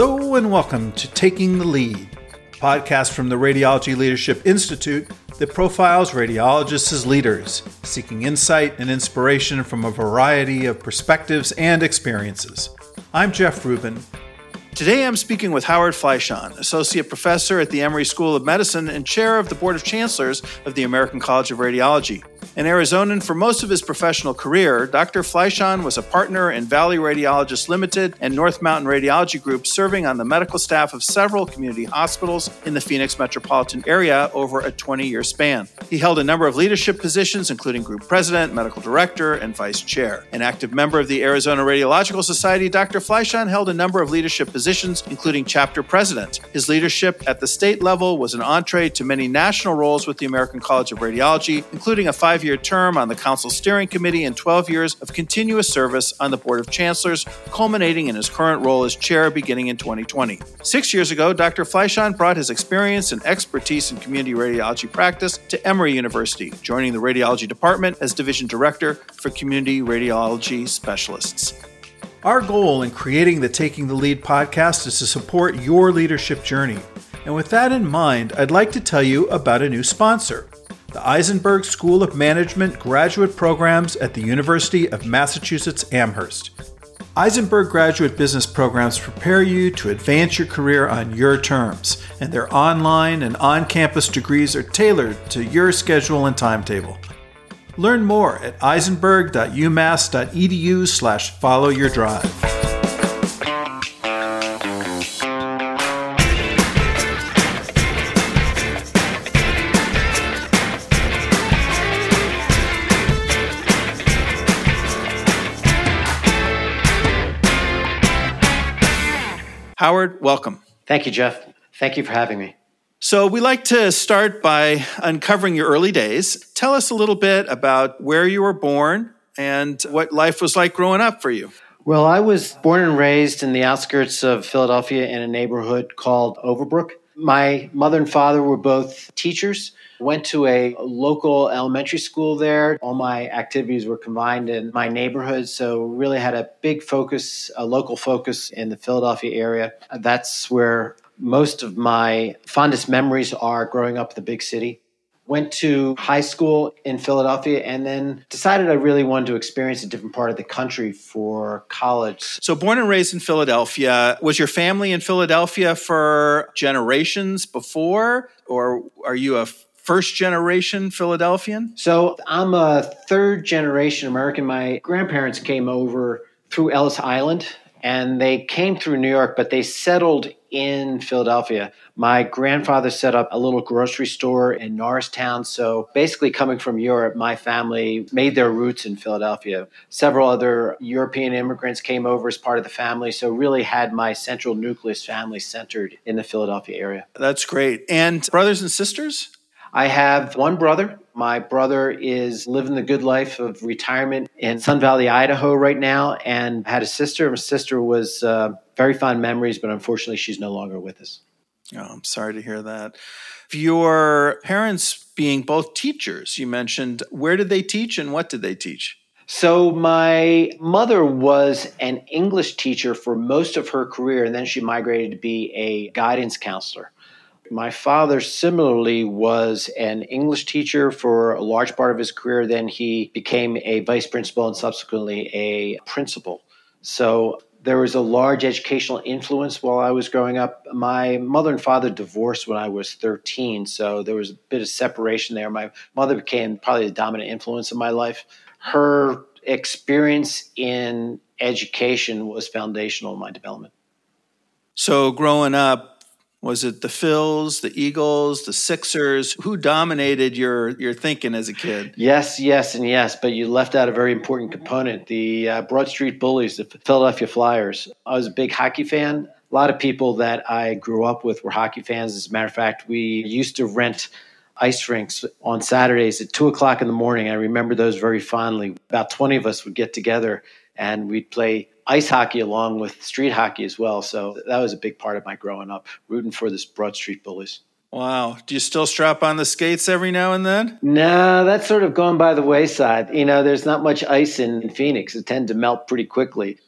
Hello and welcome to Taking the Lead, podcast from the Radiology Leadership Institute that profiles radiologists as leaders, seeking insight and inspiration from a variety of perspectives and experiences. I'm Jeff Rubin, Today I'm speaking with Howard Fleishon, Associate Professor at the Emory School of Medicine and Chair of the Board of Chancellors of the American College of Radiology. An Arizonan for most of his professional career, Dr. Fleishon was a partner in Valley Radiologists Limited and North Mountain Radiology Group, serving on the medical staff of several community hospitals in the Phoenix metropolitan area over a 20 year span. He held a number of leadership positions, including group president, medical director, and vice chair. An active member of the Arizona Radiological Society, Dr. Fleishon held a number of leadership positions, including chapter president. His leadership at the state level was an entree to many national roles with the American College of Radiology, including a five year term on the Council Steering Committee and 12 years of continuous service on the Board of Chancellors, culminating in his current role as chair beginning in 2020. Six years ago, Dr. Fleishon brought his experience and expertise in community radiology practice to Emory University, joining the radiology department as division director for community radiology specialists. Our goal in creating the Taking the Lead podcast is to support your leadership journey. And with that in mind, I'd like to tell you about a new sponsor the Isenberg School of Management graduate programs at the University of Massachusetts Amherst. Isenberg graduate business programs prepare you to advance your career on your terms, and their online and on campus degrees are tailored to your schedule and timetable. Learn more at isenberg.umass.edu slash follow your drive. Howard, welcome. Thank you, Jeff. Thank you for having me. So, we like to start by uncovering your early days. Tell us a little bit about where you were born and what life was like growing up for you. Well, I was born and raised in the outskirts of Philadelphia in a neighborhood called Overbrook. My mother and father were both teachers. Went to a local elementary school there. All my activities were combined in my neighborhood, so really had a big focus, a local focus in the Philadelphia area. That's where most of my fondest memories are growing up in the big city. Went to high school in Philadelphia and then decided I really wanted to experience a different part of the country for college. So, born and raised in Philadelphia, was your family in Philadelphia for generations before, or are you a first generation Philadelphian? So, I'm a third generation American. My grandparents came over through Ellis Island and they came through New York, but they settled in Philadelphia. My grandfather set up a little grocery store in Norristown. So basically, coming from Europe, my family made their roots in Philadelphia. Several other European immigrants came over as part of the family. So, really had my central nucleus family centered in the Philadelphia area. That's great. And brothers and sisters? I have one brother. My brother is living the good life of retirement in Sun Valley, Idaho, right now, and had a sister. My sister was uh, very fond memories, but unfortunately, she's no longer with us. Oh, I'm sorry to hear that. Your parents being both teachers, you mentioned, where did they teach and what did they teach? So, my mother was an English teacher for most of her career, and then she migrated to be a guidance counselor. My father similarly was an English teacher for a large part of his career. Then he became a vice principal and subsequently a principal. So there was a large educational influence while I was growing up. My mother and father divorced when I was 13, so there was a bit of separation there. My mother became probably the dominant influence in my life. Her experience in education was foundational in my development. So, growing up, was it the Phils, the Eagles, the Sixers? Who dominated your your thinking as a kid? Yes, yes, and yes. But you left out a very important component: the uh, Broad Street Bullies, the Philadelphia Flyers. I was a big hockey fan. A lot of people that I grew up with were hockey fans. As a matter of fact, we used to rent ice rinks on Saturdays at two o'clock in the morning. I remember those very fondly. About twenty of us would get together and we'd play ice hockey along with street hockey as well. So that was a big part of my growing up, rooting for this Broad Street Bullies. Wow. Do you still strap on the skates every now and then? No, that's sort of gone by the wayside. You know, there's not much ice in, Phoenix. It tends to melt pretty quickly.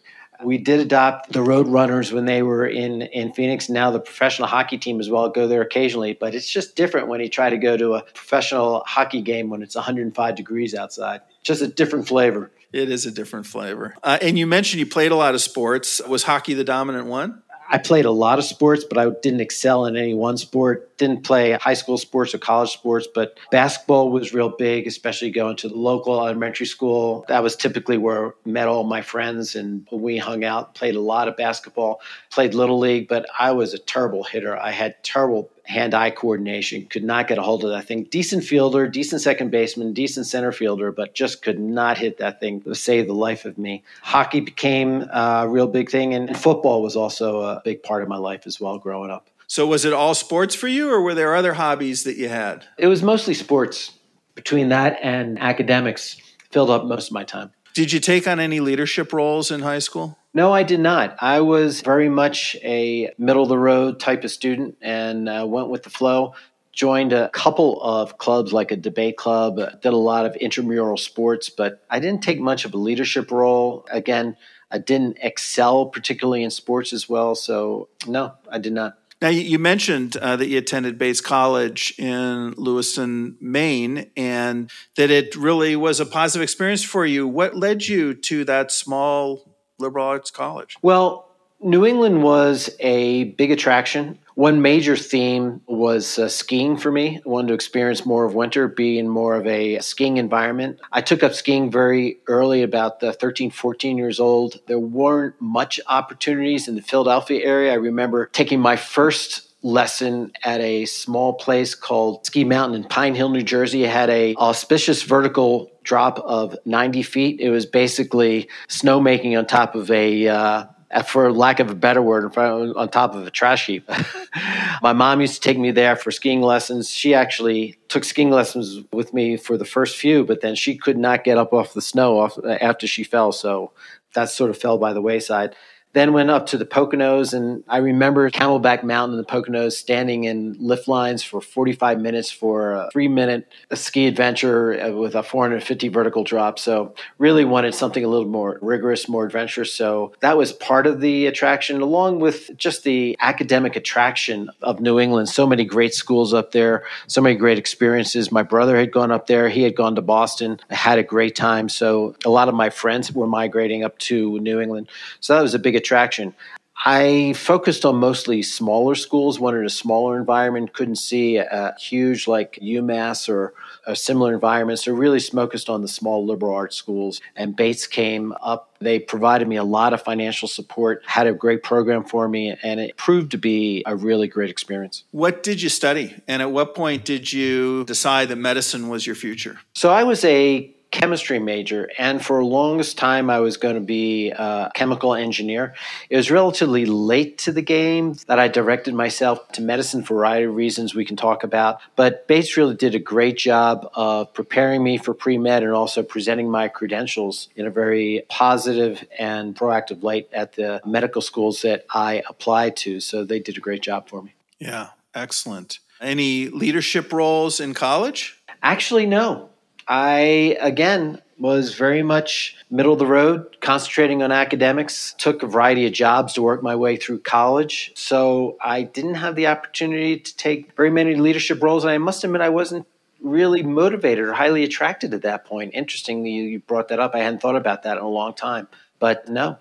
We did adopt the Road Runners when they were in, in Phoenix. Now the professional hockey team as well go there occasionally, but it's just different when you try to go to a professional hockey game when it's 105 degrees outside. Just a different flavor. It is a different flavor. Uh, and you mentioned you played a lot of sports. Was hockey the dominant one? I played a lot of sports, but I didn't excel in any one sport. Didn't play high school sports or college sports, but basketball was real big, especially going to the local elementary school. That was typically where I met all my friends and we hung out, played a lot of basketball, played little league, but I was a terrible hitter. I had terrible hand eye coordination, could not get a hold of that thing. Decent fielder, decent second baseman, decent center fielder, but just could not hit that thing to save the life of me. Hockey became a real big thing, and football was also a big part of my life as well growing up. So, was it all sports for you, or were there other hobbies that you had? It was mostly sports. Between that and academics, filled up most of my time. Did you take on any leadership roles in high school? No, I did not. I was very much a middle of the road type of student and uh, went with the flow. Joined a couple of clubs like a debate club, did a lot of intramural sports, but I didn't take much of a leadership role. Again, I didn't excel particularly in sports as well. So, no, I did not. Now, you mentioned uh, that you attended Bates College in Lewiston, Maine, and that it really was a positive experience for you. What led you to that small liberal arts college? Well, New England was a big attraction. One major theme was uh, skiing for me. I wanted to experience more of winter, be in more of a skiing environment. I took up skiing very early, about the 13, 14 years old. There weren't much opportunities in the Philadelphia area. I remember taking my first lesson at a small place called Ski Mountain in Pine Hill, New Jersey. It had a auspicious vertical drop of 90 feet. It was basically snowmaking on top of a uh, for lack of a better word, on top of a trash heap. My mom used to take me there for skiing lessons. She actually took skiing lessons with me for the first few, but then she could not get up off the snow after she fell. So that sort of fell by the wayside. Then went up to the Poconos, and I remember Camelback Mountain in the Poconos standing in lift lines for 45 minutes for a three minute ski adventure uh, with a 450 vertical drop. So, really wanted something a little more rigorous, more adventurous. So, that was part of the attraction, along with just the academic attraction of New England. So many great schools up there, so many great experiences. My brother had gone up there, he had gone to Boston, I had a great time. So, a lot of my friends were migrating up to New England. So, that was a big attraction. I focused on mostly smaller schools, wanted a smaller environment, couldn't see a huge like UMass or a similar environment. So really focused on the small liberal arts schools. And Bates came up. They provided me a lot of financial support, had a great program for me, and it proved to be a really great experience. What did you study? And at what point did you decide that medicine was your future? So I was a chemistry major, and for the longest time, I was going to be a chemical engineer. It was relatively late to the game that I directed myself to medicine for a variety of reasons we can talk about. But Bates really did a great job of preparing me for pre med and also presenting my credentials in a very positive and proactive light at the medical schools that I applied to. So they did a great job for me. Yeah, excellent. Any leadership roles in college? Actually, no. I, again, was very much middle of the road, concentrating on academics, took a variety of jobs to work my way through college. So I didn't have the opportunity to take very many leadership roles. And I must admit, I wasn't really motivated or highly attracted at that point. Interestingly, you brought that up. I hadn't thought about that in a long time. But no,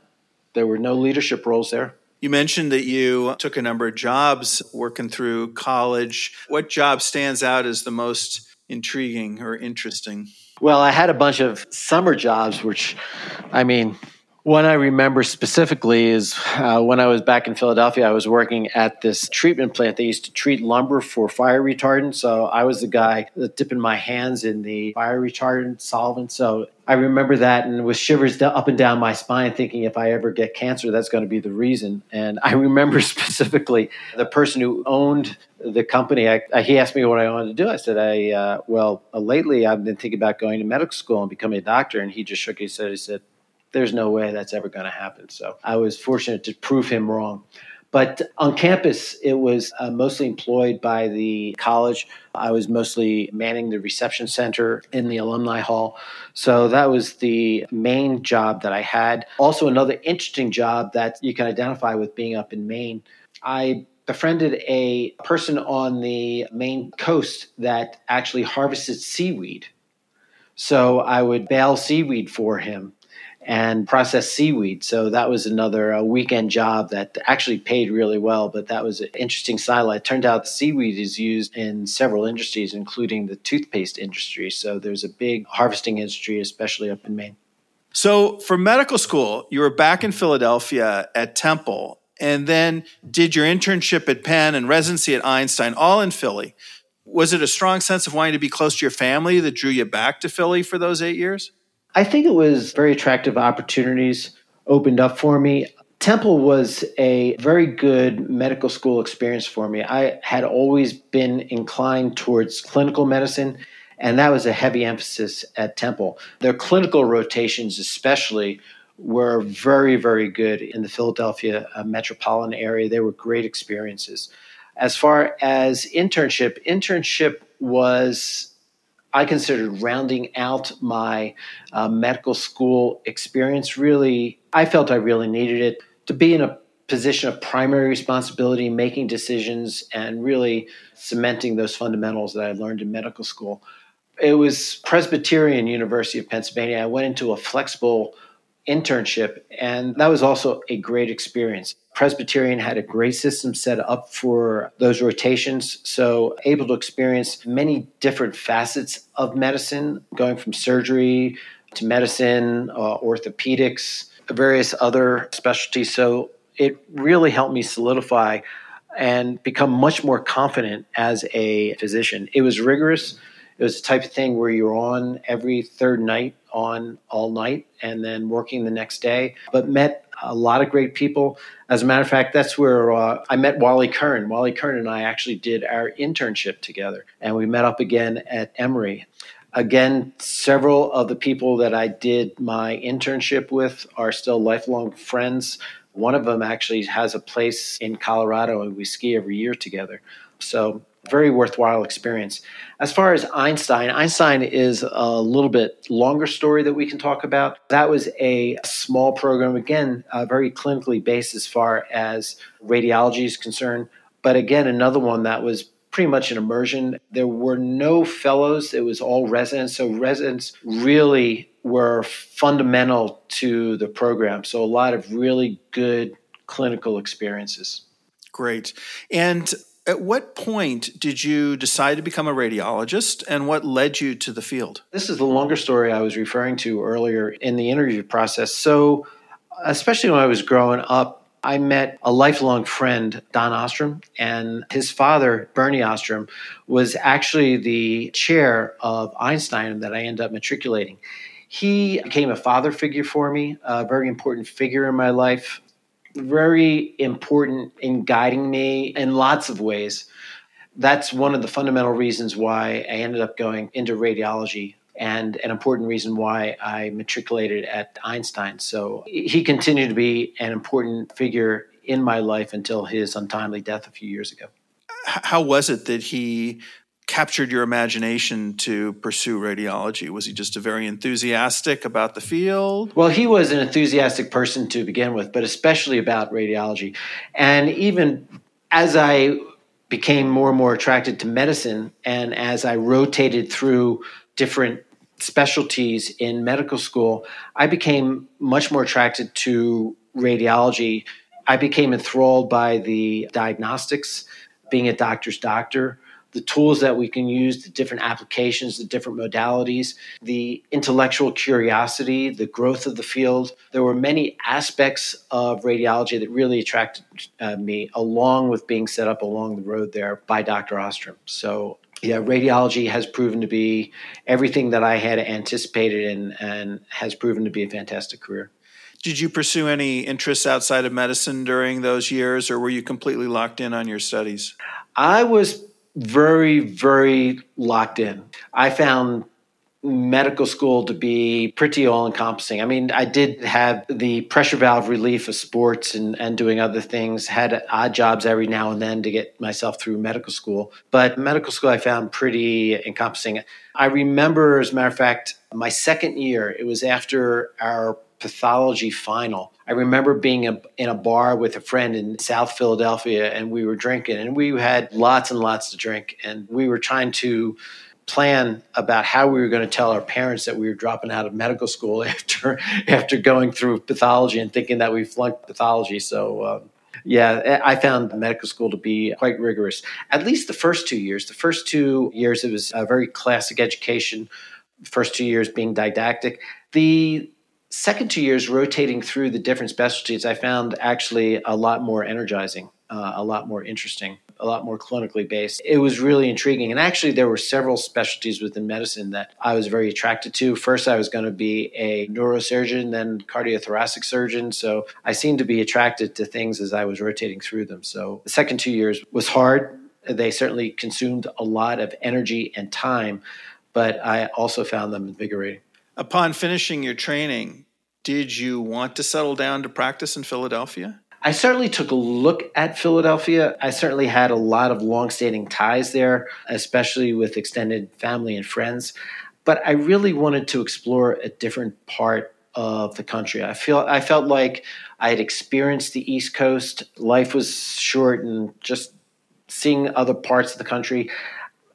there were no leadership roles there. You mentioned that you took a number of jobs working through college. What job stands out as the most intriguing or interesting? Well, I had a bunch of summer jobs, which, I mean, one I remember specifically is uh, when I was back in Philadelphia, I was working at this treatment plant. They used to treat lumber for fire retardant. So I was the guy dipping my hands in the fire retardant solvent. So I remember that and with shivers up and down my spine, thinking if I ever get cancer, that's going to be the reason. And I remember specifically the person who owned the company. I, he asked me what I wanted to do. I said, "I uh, well, uh, lately I've been thinking about going to medical school and becoming a doctor." And he just shook his head. He said, there's no way that's ever going to happen. So I was fortunate to prove him wrong. But on campus, it was uh, mostly employed by the college. I was mostly manning the reception center in the alumni hall. So that was the main job that I had. Also, another interesting job that you can identify with being up in Maine. I befriended a person on the Maine coast that actually harvested seaweed. So I would bale seaweed for him and process seaweed. So that was another uh, weekend job that actually paid really well, but that was an interesting sidelight. It turned out seaweed is used in several industries, including the toothpaste industry. So there's a big harvesting industry, especially up in Maine. So for medical school, you were back in Philadelphia at Temple and then did your internship at Penn and residency at Einstein, all in Philly. Was it a strong sense of wanting to be close to your family that drew you back to Philly for those eight years? I think it was very attractive opportunities opened up for me. Temple was a very good medical school experience for me. I had always been inclined towards clinical medicine, and that was a heavy emphasis at Temple. Their clinical rotations, especially, were very, very good in the Philadelphia uh, metropolitan area. They were great experiences. As far as internship, internship was I considered rounding out my uh, medical school experience. Really, I felt I really needed it to be in a position of primary responsibility, making decisions, and really cementing those fundamentals that I learned in medical school. It was Presbyterian University of Pennsylvania. I went into a flexible internship, and that was also a great experience. Presbyterian had a great system set up for those rotations, so able to experience many different facets of medicine, going from surgery to medicine, uh, orthopedics, various other specialties. So it really helped me solidify and become much more confident as a physician. It was rigorous. It was the type of thing where you're on every third night, on all night, and then working the next day. But met a lot of great people. As a matter of fact, that's where uh, I met Wally Kern. Wally Kern and I actually did our internship together, and we met up again at Emory. Again, several of the people that I did my internship with are still lifelong friends. One of them actually has a place in Colorado, and we ski every year together. So very worthwhile experience. As far as Einstein, Einstein is a little bit longer story that we can talk about. That was a small program, again, uh, very clinically based as far as radiology is concerned. But again, another one that was pretty much an immersion. There were no fellows, it was all residents. So residents really were fundamental to the program. So a lot of really good clinical experiences. Great. And at what point did you decide to become a radiologist and what led you to the field? This is the longer story I was referring to earlier in the interview process. So, especially when I was growing up, I met a lifelong friend, Don Ostrom, and his father, Bernie Ostrom, was actually the chair of Einstein that I ended up matriculating. He became a father figure for me, a very important figure in my life very important in guiding me in lots of ways. That's one of the fundamental reasons why I ended up going into radiology and an important reason why I matriculated at Einstein. So he continued to be an important figure in my life until his untimely death a few years ago. How was it that he captured your imagination to pursue radiology? Was he just a very enthusiastic about the field? Well, he was an enthusiastic person to begin with, but especially about radiology. And even as I became more and more attracted to medicine, and as I rotated through different specialties in medical school, I became much more attracted to radiology. I became enthralled by the diagnostics, being a doctor's doctor the tools that we can use, the different applications, the different modalities, the intellectual curiosity, the growth of the field. There were many aspects of radiology that really attracted uh, me, along with being set up along the road there by Dr. Ostrom. So, yeah, radiology has proven to be everything that I had anticipated and, and has proven to be a fantastic career. Did you pursue any interests outside of medicine during those years, or were you completely locked in on your studies? I was very, very locked in. I found medical school to be pretty all encompassing. I mean, I did have the pressure valve relief of sports and, and doing other things, had odd jobs every now and then to get myself through medical school. But medical school I found pretty encompassing. I remember, as a matter of fact, my second year, it was after our pathology final. I remember being in a bar with a friend in South Philadelphia and we were drinking and we had lots and lots to drink and we were trying to plan about how we were going to tell our parents that we were dropping out of medical school after after going through pathology and thinking that we flunked pathology. So. Um, yeah, I found medical school to be quite rigorous. At least the first two years. The first two years, it was a very classic education. First two years being didactic. The second two years rotating through the different specialties, I found actually a lot more energizing, uh, a lot more interesting, a lot more clinically based. It was really intriguing. And actually, there were several specialties within medicine that I was very attracted to. First, I was going to be a neurosurgeon, then cardiothoracic surgeon. So I seemed to be attracted to things as I was rotating through them. So the second two years was hard. They certainly consumed a lot of energy and time, but I also found them invigorating. Upon finishing your training, did you want to settle down to practice in Philadelphia? I certainly took a look at Philadelphia. I certainly had a lot of longstanding ties there, especially with extended family and friends. But I really wanted to explore a different part of the country. I feel I felt like I had experienced the East Coast. Life was short and just seeing other parts of the country.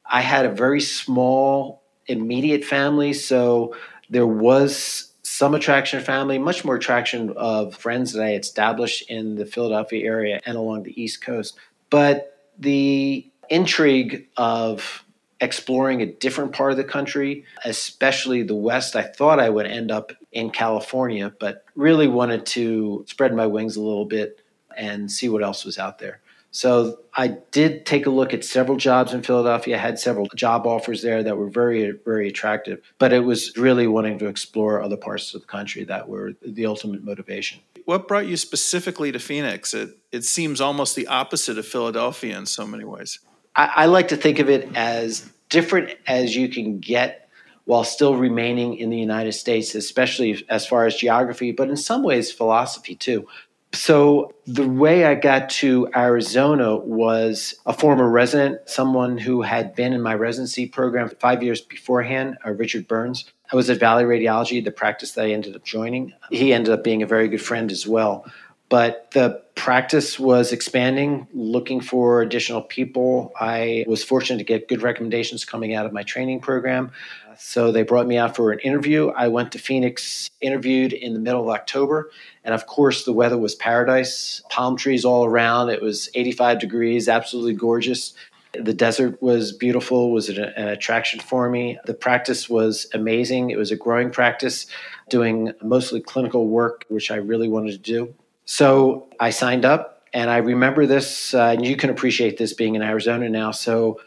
I had a very small immediate family, so there was some attraction of family, much more attraction of friends that I established in the Philadelphia area and along the East Coast. But the intrigue of exploring a different part of the country, especially the West, I thought I would end up in California, but really wanted to spread my wings a little bit and see what else was out there. So I did take a look at several jobs in Philadelphia. I had several job offers there that were very, very attractive. But it was really wanting to explore other parts of the country that were the ultimate motivation. What brought you specifically to Phoenix? It, it seems almost the opposite of Philadelphia in so many ways. I, I like to think of it as different as you can get while still remaining in the United States, especially as far as geography, but in some ways, philosophy too. So the way I got to Arizona was a former resident, someone who had been in my residency program five years beforehand, uh, Richard Burns. I was at Valley Radiology, the practice that I ended up joining. He ended up being a very good friend as well. But the practice was expanding, looking for additional people. I was fortunate to get good recommendations coming out of my training program. So they brought me out for an interview. I went to Phoenix, interviewed in the middle of October. And of course, the weather was paradise, palm trees all around. It was 85 degrees, absolutely gorgeous. The desert was beautiful, was an, an attraction for me. The practice was amazing. It was a growing practice, doing mostly clinical work, which I really wanted to do. So I signed up, and I remember this, uh, and you can appreciate this being in Arizona now. So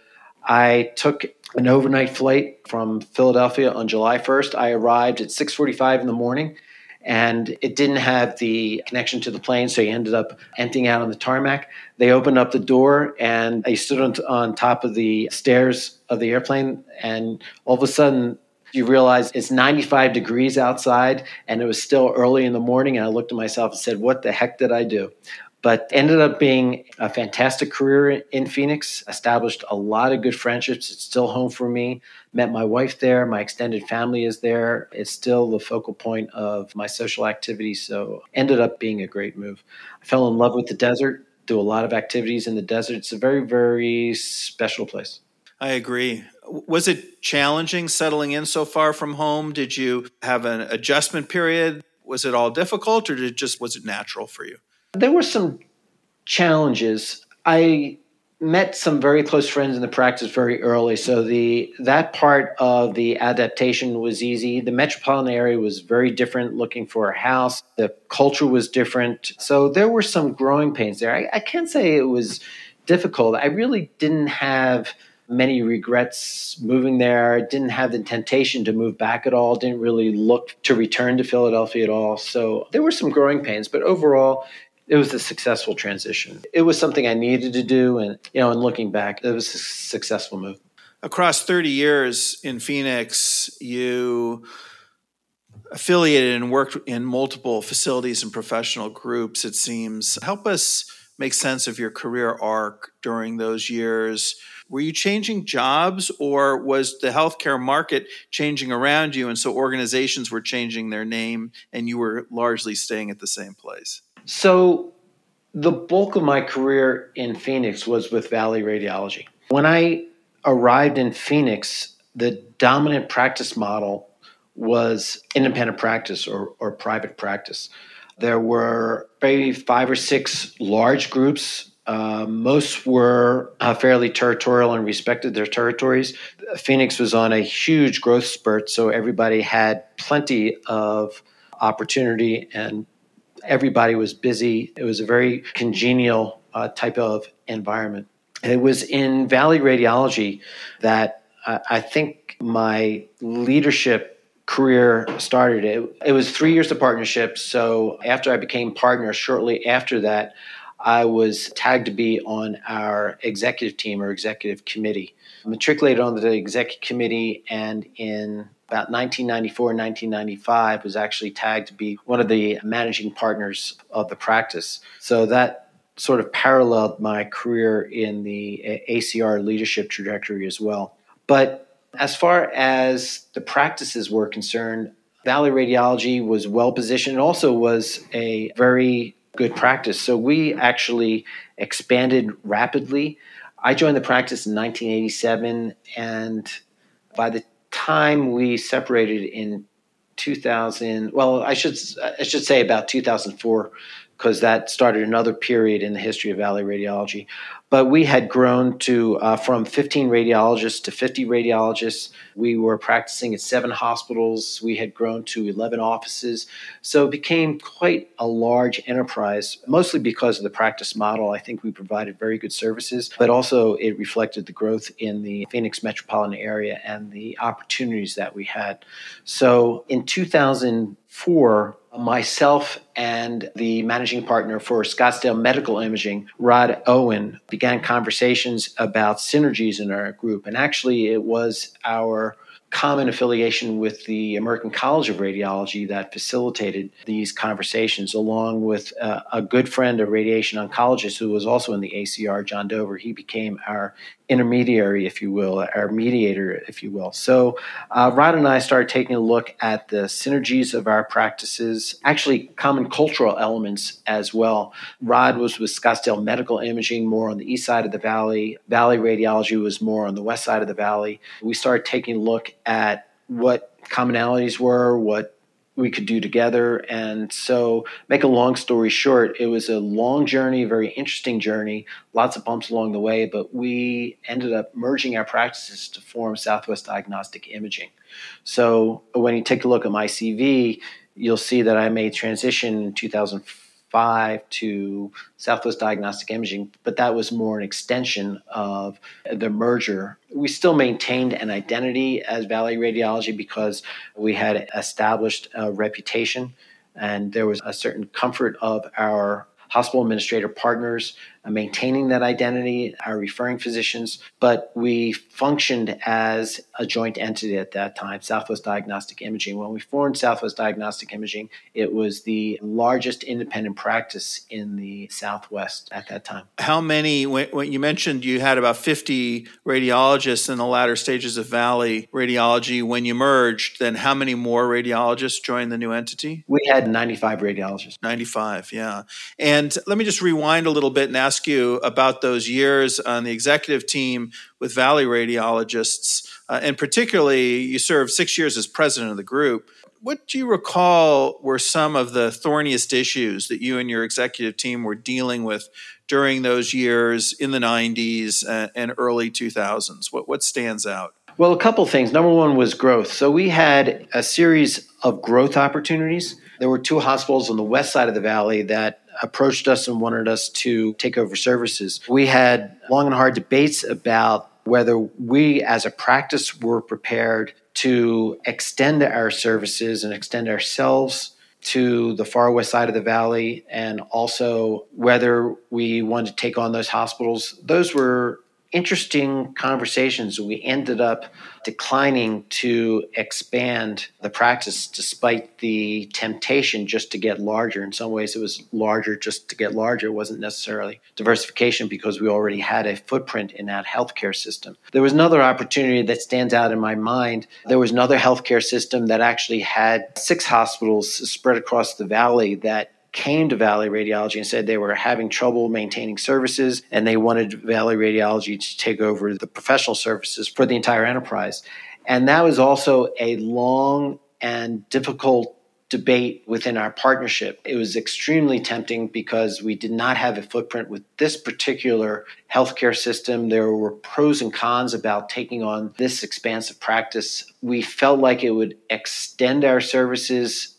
I took an overnight flight from Philadelphia on July 1st. I arrived at 6:45 in the morning and it didn't have the connection to the plane, so he ended up emptying out on the tarmac. They opened up the door, and I stood on, on top of the stairs of the airplane, and all of a sudden, you realize it's 95 degrees outside, and it was still early in the morning. And I looked at myself and said, What the heck did I do? But ended up being a fantastic career in Phoenix. Established a lot of good friendships. It's still home for me. Met my wife there. My extended family is there. It's still the focal point of my social activity. So ended up being a great move. I fell in love with the desert. Do a lot of activities in the desert. It's a very very special place. I agree. Was it challenging settling in so far from home? Did you have an adjustment period? Was it all difficult or did it just was it natural for you? There were some challenges. I met some very close friends in the practice very early, so the that part of the adaptation was easy. The metropolitan area was very different, looking for a house. The culture was different, so there were some growing pains there. I, I can't say it was difficult. I really didn't have many regrets moving there. Didn't have the temptation to move back at all. Didn't really look to return to Philadelphia at all. So there were some growing pains, but overall, it was a successful transition. It was something I needed to do, and you know, and looking back, it was a successful move. across 30 years in Phoenix, you affiliated and worked in multiple facilities and professional groups, it seems. Help us make sense of your career arc during those years. Were you changing jobs or was the healthcare market changing around you? And so organizations were changing their name and you were largely staying at the same place? So the bulk of my career in Phoenix was with Valley Radiology. When I arrived in Phoenix, the dominant practice model was independent practice or, or private practice. There were maybe five or six large groups. Uh, most were uh, fairly territorial and respected their territories. Phoenix was on a huge growth spurt, so everybody had plenty of opportunity and everybody was busy. It was a very congenial uh, type of environment. And it was in Valley Radiology that I think my leadership career started. It, it was three years of partnership. So after I became partner, shortly after that, I was tagged to be on our executive team or executive committee. I matriculated on the executive committee and in about 1994 and 1995 was actually tagged to be one of the managing partners of the practice. So that sort of paralleled my career in the ACR leadership trajectory as well. But as far as the practices were concerned, Valley Radiology was well positioned and also was a very good practice. So we actually expanded rapidly. I joined the practice in 1987, and by the time we separated in 2000, well, I should I should say about 2004, because that started another period in the history of Valley Radiology. But we had grown to uh, from 15 radiologists to 50 radiologists. We were practicing at seven hospitals. We had grown to 11 offices. So it became quite a large enterprise, mostly because of the practice model. I think we provided very good services, but also it reflected the growth in the Phoenix metropolitan area and the opportunities that we had. So in 2004, myself and the managing partner for Scottsdale Medical Imaging, Rod Owen, began conversations about synergies in our group. And actually, it was our common affiliation with the American College of Radiology that facilitated these conversations, along with uh, a good friend, a radiation oncologist who was also in the ACR, John Dover. He became our intermediary, if you will, our mediator, if you will. So, uh, Rod and I started taking a look at the synergies of our practices, actually, common cultural elements as well. Rod was with Scottsdale Medical Imaging, more on the east side of the valley. Valley Radiology was more on the west side of the valley. We started taking a look at what commonalities were, what we could do together. And so, make a long story short, it was a long journey, a very interesting journey, lots of bumps along the way, but we ended up merging our practices to form Southwest Diagnostic Imaging. So, when you take a look at my CV, you'll see that I made transition in 2004 five to Southwest Diagnostic Imaging, but that was more an extension of the merger. We still maintained an identity as Valley Radiology because we had established a reputation and there was a certain comfort of our hospital administrator partners Uh, maintaining that identity, our referring physicians, but we functioned as a joint entity at that time, Southwest Diagnostic Imaging. When we formed Southwest Diagnostic Imaging, it was the largest independent practice in the Southwest at that time. How many, when, when you mentioned you had about 50 radiologists in the latter stages of Valley Radiology, when you merged, then how many more radiologists joined the new entity? We had 95 radiologists. 95, yeah. And let me just rewind a little bit and ask ask you about those years on the executive team with Valley Radiologists, uh, and particularly you served six years as president of the group. What do you recall were some of the thorniest issues that you and your executive team were dealing with during those years in the 90s and early 2000s? What, what stands out? Well, a couple things. Number one was growth. So we had a series of growth opportunities. There were two hospitals on the west side of the valley that approached us and wanted us to take over services. We had long and hard debates about whether we as a practice were prepared to extend our services and extend ourselves to the far west side of the valley and also whether we wanted to take on those hospitals. Those were interesting conversations. We ended up declining to expand the practice despite the temptation just to get larger. In some ways, it was larger just to get larger. It wasn't necessarily diversification because we already had a footprint in that healthcare system. There was another opportunity that stands out in my mind. There was another healthcare system that actually had six hospitals spread across the valley that came to Valley Radiology and said they were having trouble maintaining services and they wanted Valley Radiology to take over the professional services for the entire enterprise. And that was also a long and difficult debate within our partnership. It was extremely tempting because we did not have a footprint with this particular healthcare system. There were pros and cons about taking on this expansive practice. We felt like it would extend our services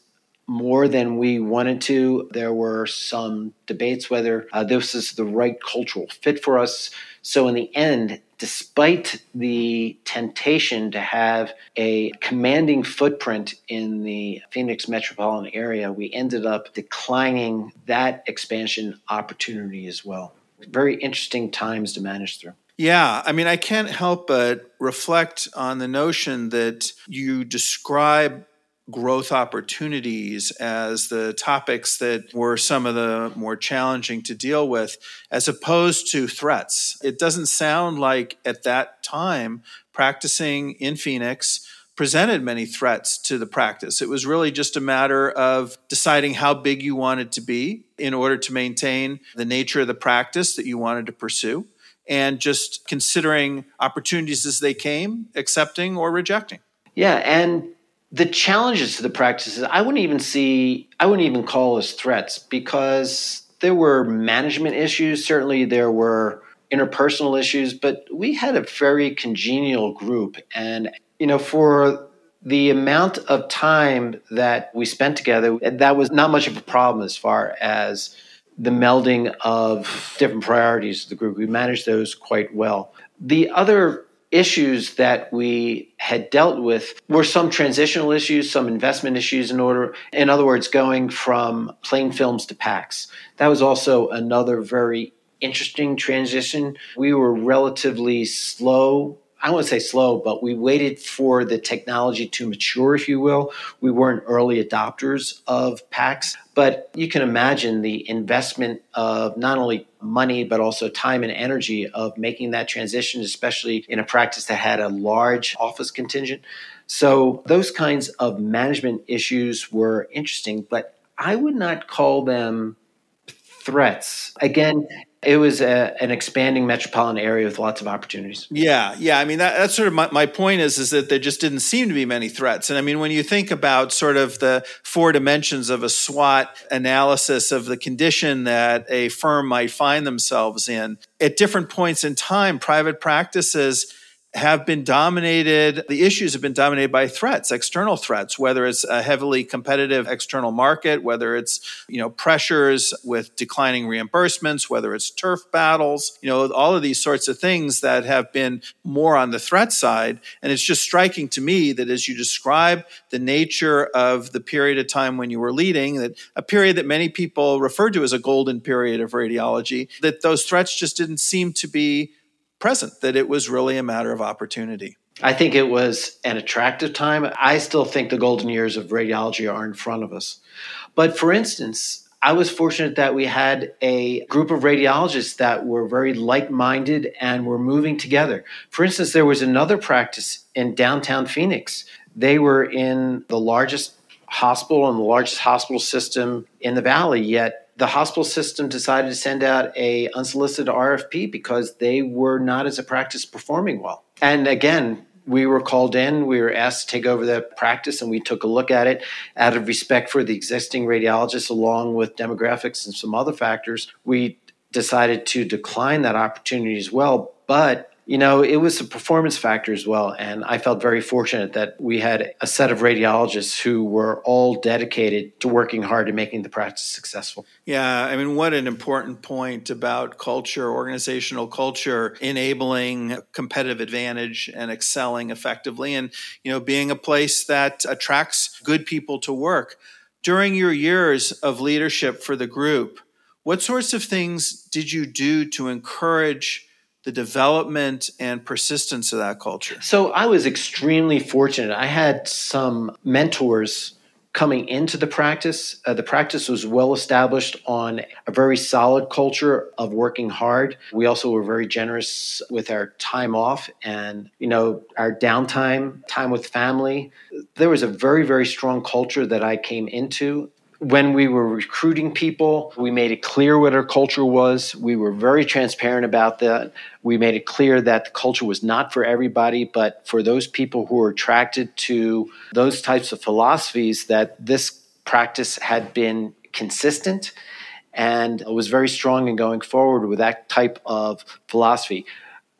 more than we wanted to. There were some debates whether uh, this is the right cultural fit for us. So, in the end, despite the temptation to have a commanding footprint in the Phoenix metropolitan area, we ended up declining that expansion opportunity as well. Very interesting times to manage through. Yeah, I mean, I can't help but reflect on the notion that you describe growth opportunities as the topics that were some of the more challenging to deal with, as opposed to threats. It doesn't sound like at that time practicing in Phoenix presented many threats to the practice. It was really just a matter of deciding how big you wanted to be in order to maintain the nature of the practice that you wanted to pursue. And just considering opportunities as they came, accepting or rejecting. Yeah, and the challenges to the practices i wouldn't even see i wouldn't even call as threats because there were management issues. Certainly there were interpersonal issues but we had a very congenial group. And you know for the amount of time that we spent together that was not much of a problem as far as the melding of different priorities of the group. We managed those quite well. The other issues that we had dealt with were some transitional issues, some investment issues in order, in other words, going from plain films to PACS. That was also another very interesting transition. We were relatively slow I won't say slow, but we waited for the technology to mature, if you will. We weren't early adopters of PACS, but you can imagine the investment of not only money, but also time and energy of making that transition, especially in a practice that had a large office contingent. So those kinds of management issues were interesting, but I would not call them threats. Again, it was a, an expanding metropolitan area with lots of opportunities. Yeah, yeah. I mean, that, that's sort of my, my point is is that there just didn't seem to be many threats. And I mean, when you think about sort of the four dimensions of a SWOT analysis of the condition that a firm might find themselves in, at different points in time, private practices have been dominated, the issues have been dominated by threats, external threats, whether it's a heavily competitive external market, whether it's, you know, pressures with declining reimbursements, whether it's turf battles, you know, all of these sorts of things that have been more on the threat side. And it's just striking to me that as you describe the nature of the period of time when you were leading, that a period that many people refer to as a golden period of radiology, that those threats just didn't seem to be present, that it was really a matter of opportunity. I think it was an attractive time. I still think the golden years of radiology are in front of us. But for instance, I was fortunate that we had a group of radiologists that were very like minded and were moving together. For instance, there was another practice in downtown Phoenix. They were in the largest hospital and the largest hospital system in the valley, yet the hospital system decided to send out a unsolicited RFP because they were not as a practice performing well. And again, we were called in, we were asked to take over the practice, and we took a look at it out of respect for the existing radiologists, along with demographics and some other factors. We decided to decline that opportunity as well. But you know, it was a performance factor as well. And I felt very fortunate that we had a set of radiologists who were all dedicated to working hard and making the practice successful. Yeah, I mean, what an important point about culture, organizational culture, enabling competitive advantage and excelling effectively, and, you know, being a place that attracts good people to work. During your years of leadership for the group, what sorts of things did you do to encourage? The development and persistence of that culture? So I was extremely fortunate. I had some mentors coming into the practice. Uh, the practice was well established on a very solid culture of working hard. We also were very generous with our time off and, you know, our downtime, time with family. There was a very, very strong culture that I came into when we were recruiting people, we made it clear what our culture was. We were very transparent about that. We made it clear that the culture was not for everybody, but for those people who were attracted to those types of philosophies, that this practice had been consistent and was very strong in going forward with that type of philosophy.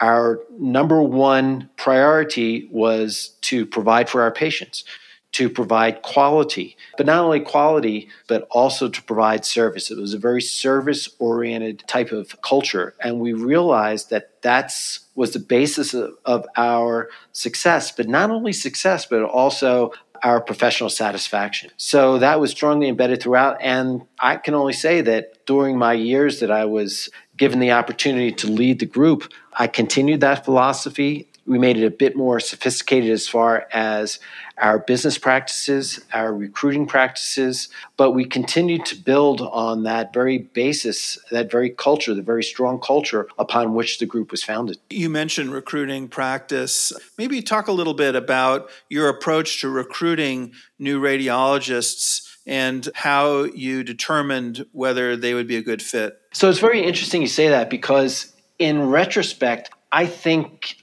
Our number one priority was to provide for our patients to provide quality, but not only quality, but also to provide service. It was a very service oriented type of culture. And we realized that that's was the basis of, of our success, but not only success, but also our professional satisfaction. So that was strongly embedded throughout. And I can only say that during my years that I was given the opportunity to lead the group, I continued that philosophy we made it a bit more sophisticated as far as our business practices, our recruiting practices, but we continued to build on that very basis, that very culture, the very strong culture upon which the group was founded. You mentioned recruiting practice. Maybe talk a little bit about your approach to recruiting new radiologists and how you determined whether they would be a good fit. So it's very interesting you say that because in retrospect, I think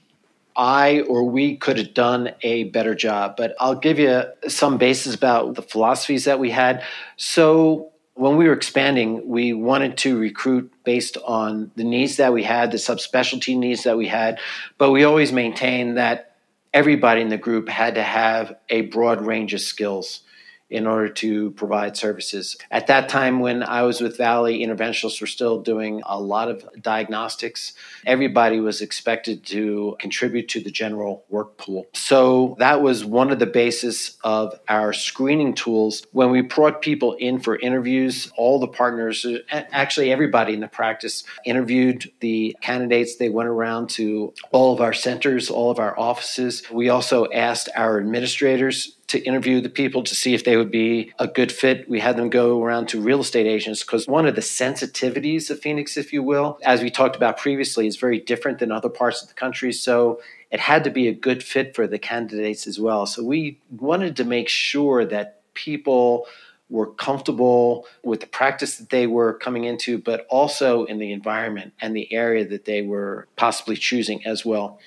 I or we could have done a better job. But I'll give you some basis about the philosophies that we had. So when we were expanding, we wanted to recruit based on the needs that we had, the subspecialty needs that we had, but we always maintained that everybody in the group had to have a broad range of skills in order to provide services. At that time, when I was with Valley, interventionalists were still doing a lot of diagnostics. Everybody was expected to contribute to the general work pool. So that was one of the basis of our screening tools. When we brought people in for interviews, all the partners, actually everybody in the practice, interviewed the candidates. They went around to all of our centers, all of our offices. We also asked our administrators to interview the people to see if they would be a good fit. We had them go around to real estate agents because one of the sensitivities of Phoenix, if you will, as we talked about previously, is very different than other parts of the country. So it had to be a good fit for the candidates as well. So we wanted to make sure that people were comfortable with the practice that they were coming into, but also in the environment and the area that they were possibly choosing as well.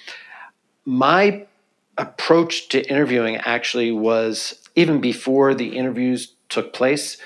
My approach to interviewing actually was even before the interviews took place,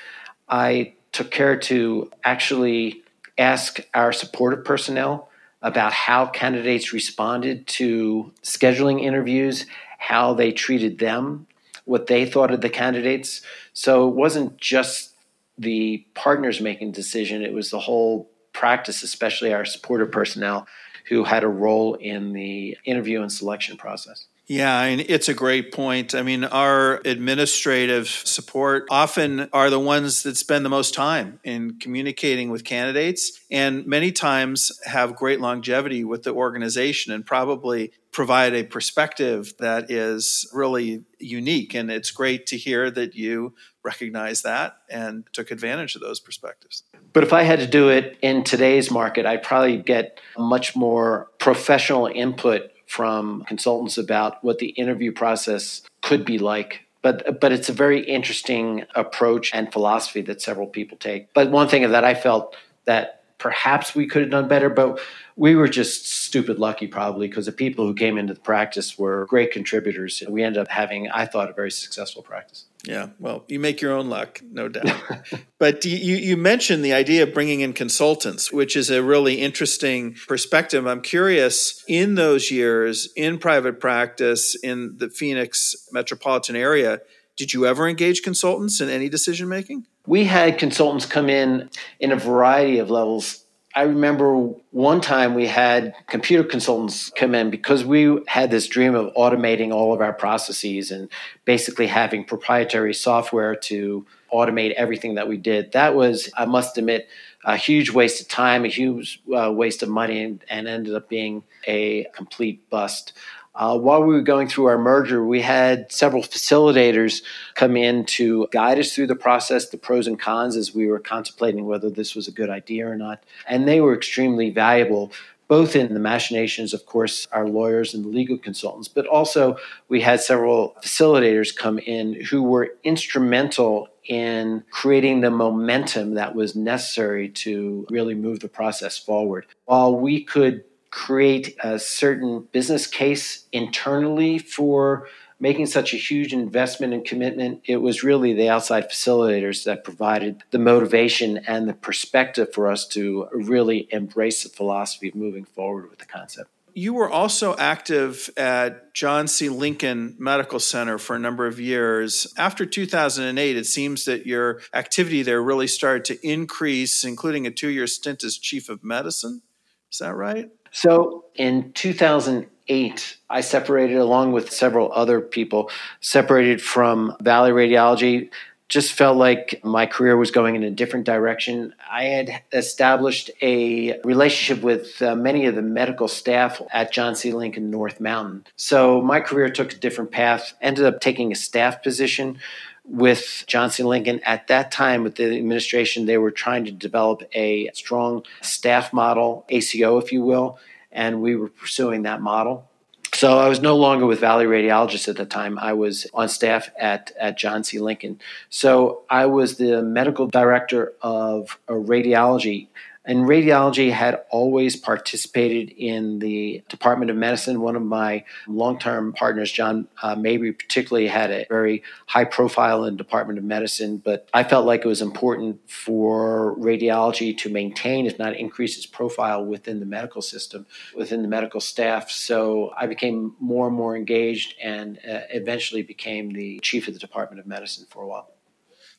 I took care to actually ask our supportive personnel about how candidates responded to scheduling interviews, how they treated them, what they thought of the candidates. So it wasn't just the partners making decision, it was the whole practice, especially our supportive personnel who had a role in the interview and selection process. Yeah, and it's a great point. I mean, our administrative support often are the ones that spend the most time in communicating with candidates and many times have great longevity with the organization and probably provide a perspective that is really unique. And it's great to hear that you recognize that and took advantage of those perspectives. But if I had to do it in today's market, I'd probably get much more professional input from consultants about what the interview process could be like. But, but it's a very interesting approach and philosophy that several people take. But one thing that I felt that perhaps we could have done better, but we were just stupid lucky probably because the people who came into the practice were great contributors. We ended up having, I thought, a very successful practice. Yeah, well, you make your own luck, no doubt. but you, you mentioned the idea of bringing in consultants, which is a really interesting perspective. I'm curious, in those years in private practice in the Phoenix metropolitan area, did you ever engage consultants in any decision making? We had consultants come in in a variety of levels I remember one time we had computer consultants come in because we had this dream of automating all of our processes and basically having proprietary software to automate everything that we did. That was, I must admit, a huge waste of time, a huge uh, waste of money, and, and ended up being a complete bust. Uh, while we were going through our merger, we had several facilitators come in to guide us through the process, the pros and cons, as we were contemplating whether this was a good idea or not. And they were extremely valuable, both in the machinations, of course, our lawyers and the legal consultants, but also we had several facilitators come in who were instrumental in creating the momentum that was necessary to really move the process forward. While we could create a certain business case internally for making such a huge investment and commitment, it was really the outside facilitators that provided the motivation and the perspective for us to really embrace the philosophy of moving forward with the concept. You were also active at John C. Lincoln Medical Center for a number of years. After 2008, it seems that your activity there really started to increase, including a two year stint as chief of medicine. Is that right? So in 2008, I separated along with several other people, separated from Valley Radiology. Just felt like my career was going in a different direction. I had established a relationship with uh, many of the medical staff at John C. Lincoln North Mountain. So my career took a different path, ended up taking a staff position with John C. Lincoln. At that time, with the administration, they were trying to develop a strong staff model, ACO, if you will, and we were pursuing that model. So I was no longer with Valley Radiologists at the time. I was on staff at, at John C. Lincoln. So I was the medical director of a radiology and radiology had always participated in the Department of Medicine. One of my long-term partners, John uh, Mabry, particularly had a very high profile in Department of Medicine. But I felt like it was important for radiology to maintain, if not increase, its profile within the medical system, within the medical staff. So I became more and more engaged, and uh, eventually became the chief of the Department of Medicine for a while.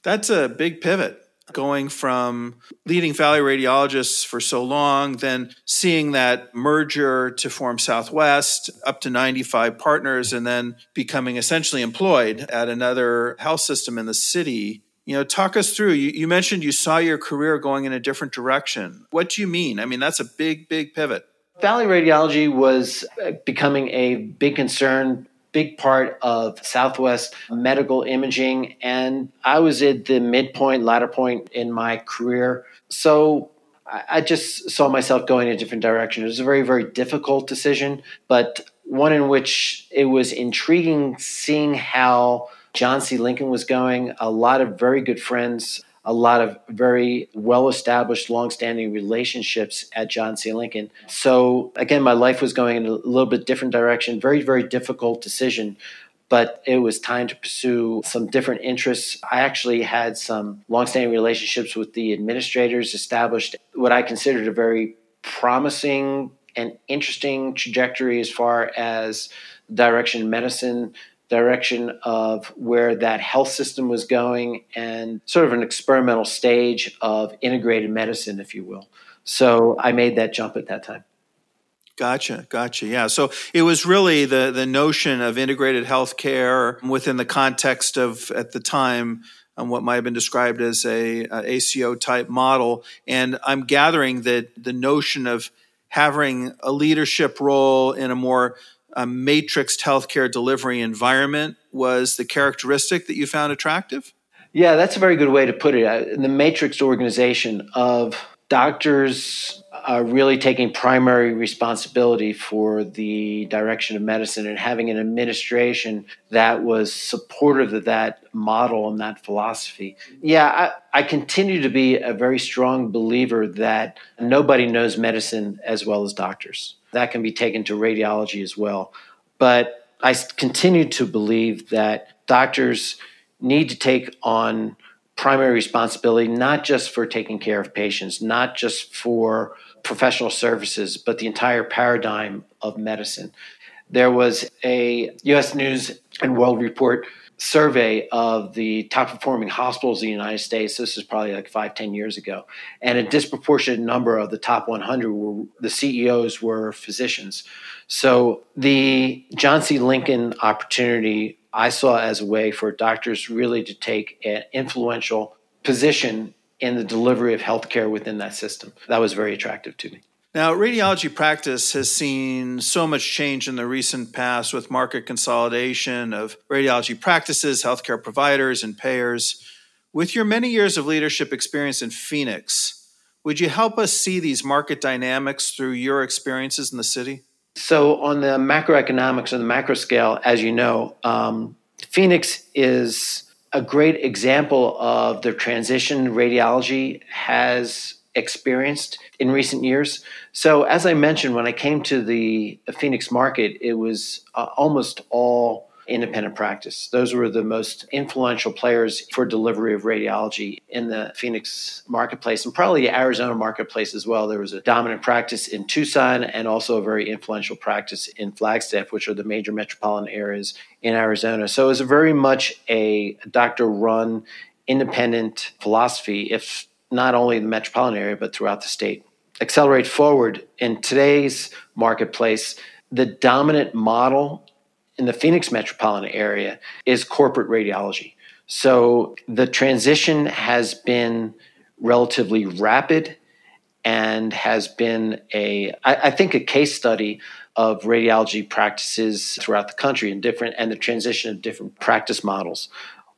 That's a big pivot going from leading Valley Radiologists for so long, then seeing that merger to form Southwest, up to 95 partners, and then becoming essentially employed at another health system in the city. You know, talk us through. You, you mentioned you saw your career going in a different direction. What do you mean? I mean, that's a big, big pivot. Valley Radiology was uh, becoming a big concern big part of Southwest medical imaging. And I was at the midpoint, latter point in my career. So I just saw myself going in a different direction. It was a very, very difficult decision, but one in which it was intriguing seeing how John C. Lincoln was going. A lot of very good friends a lot of very well established, long standing relationships at John C. Lincoln. So, again, my life was going in a little bit different direction. Very, very difficult decision. But it was time to pursue some different interests. I actually had some longstanding relationships with the administrators, established what I considered a very promising and interesting trajectory as far as direction medicine direction of where that health system was going and sort of an experimental stage of integrated medicine, if you will. So I made that jump at that time. Gotcha, gotcha. Yeah. So it was really the the notion of integrated healthcare within the context of at the time um, what might have been described as a, a ACO type model, and I'm gathering that the notion of having a leadership role in a more a matrixed healthcare delivery environment was the characteristic that you found attractive? Yeah, that's a very good way to put it. Uh, the matrix organization of doctors are really taking primary responsibility for the direction of medicine and having an administration that was supportive of that model and that philosophy. Yeah, I, I continue to be a very strong believer that nobody knows medicine as well as doctors. That can be taken to radiology as well. But I continue to believe that doctors need to take on primary responsibility, not just for taking care of patients, not just for professional services, but the entire paradigm of medicine. There was a US News and World Report survey of the top performing hospitals in the United States. This is probably like five, ten years ago. And a disproportionate number of the top 100 were the CEOs were physicians. So the John C. Lincoln opportunity I saw as a way for doctors really to take an influential position in the delivery of healthcare within that system. That was very attractive to me. Now, radiology practice has seen so much change in the recent past with market consolidation of radiology practices, healthcare providers, and payers. With your many years of leadership experience in Phoenix, would you help us see these market dynamics through your experiences in the city? So, on the macroeconomics and the macro scale, as you know, um, Phoenix is a great example of the transition radiology has experienced in recent years. So, as I mentioned, when I came to the Phoenix market, it was uh, almost all independent practice. Those were the most influential players for delivery of radiology in the Phoenix marketplace and probably the Arizona marketplace as well. There was a dominant practice in Tucson and also a very influential practice in Flagstaff, which are the major metropolitan areas in Arizona. So it was very much a doctor run independent philosophy, if not only in the metropolitan area, but throughout the state. Accelerate forward in today's marketplace, the dominant model in the Phoenix metropolitan area is corporate radiology. So the transition has been relatively rapid and has been a, I, I think, a case study of radiology practices throughout the country and different and the transition of different practice models.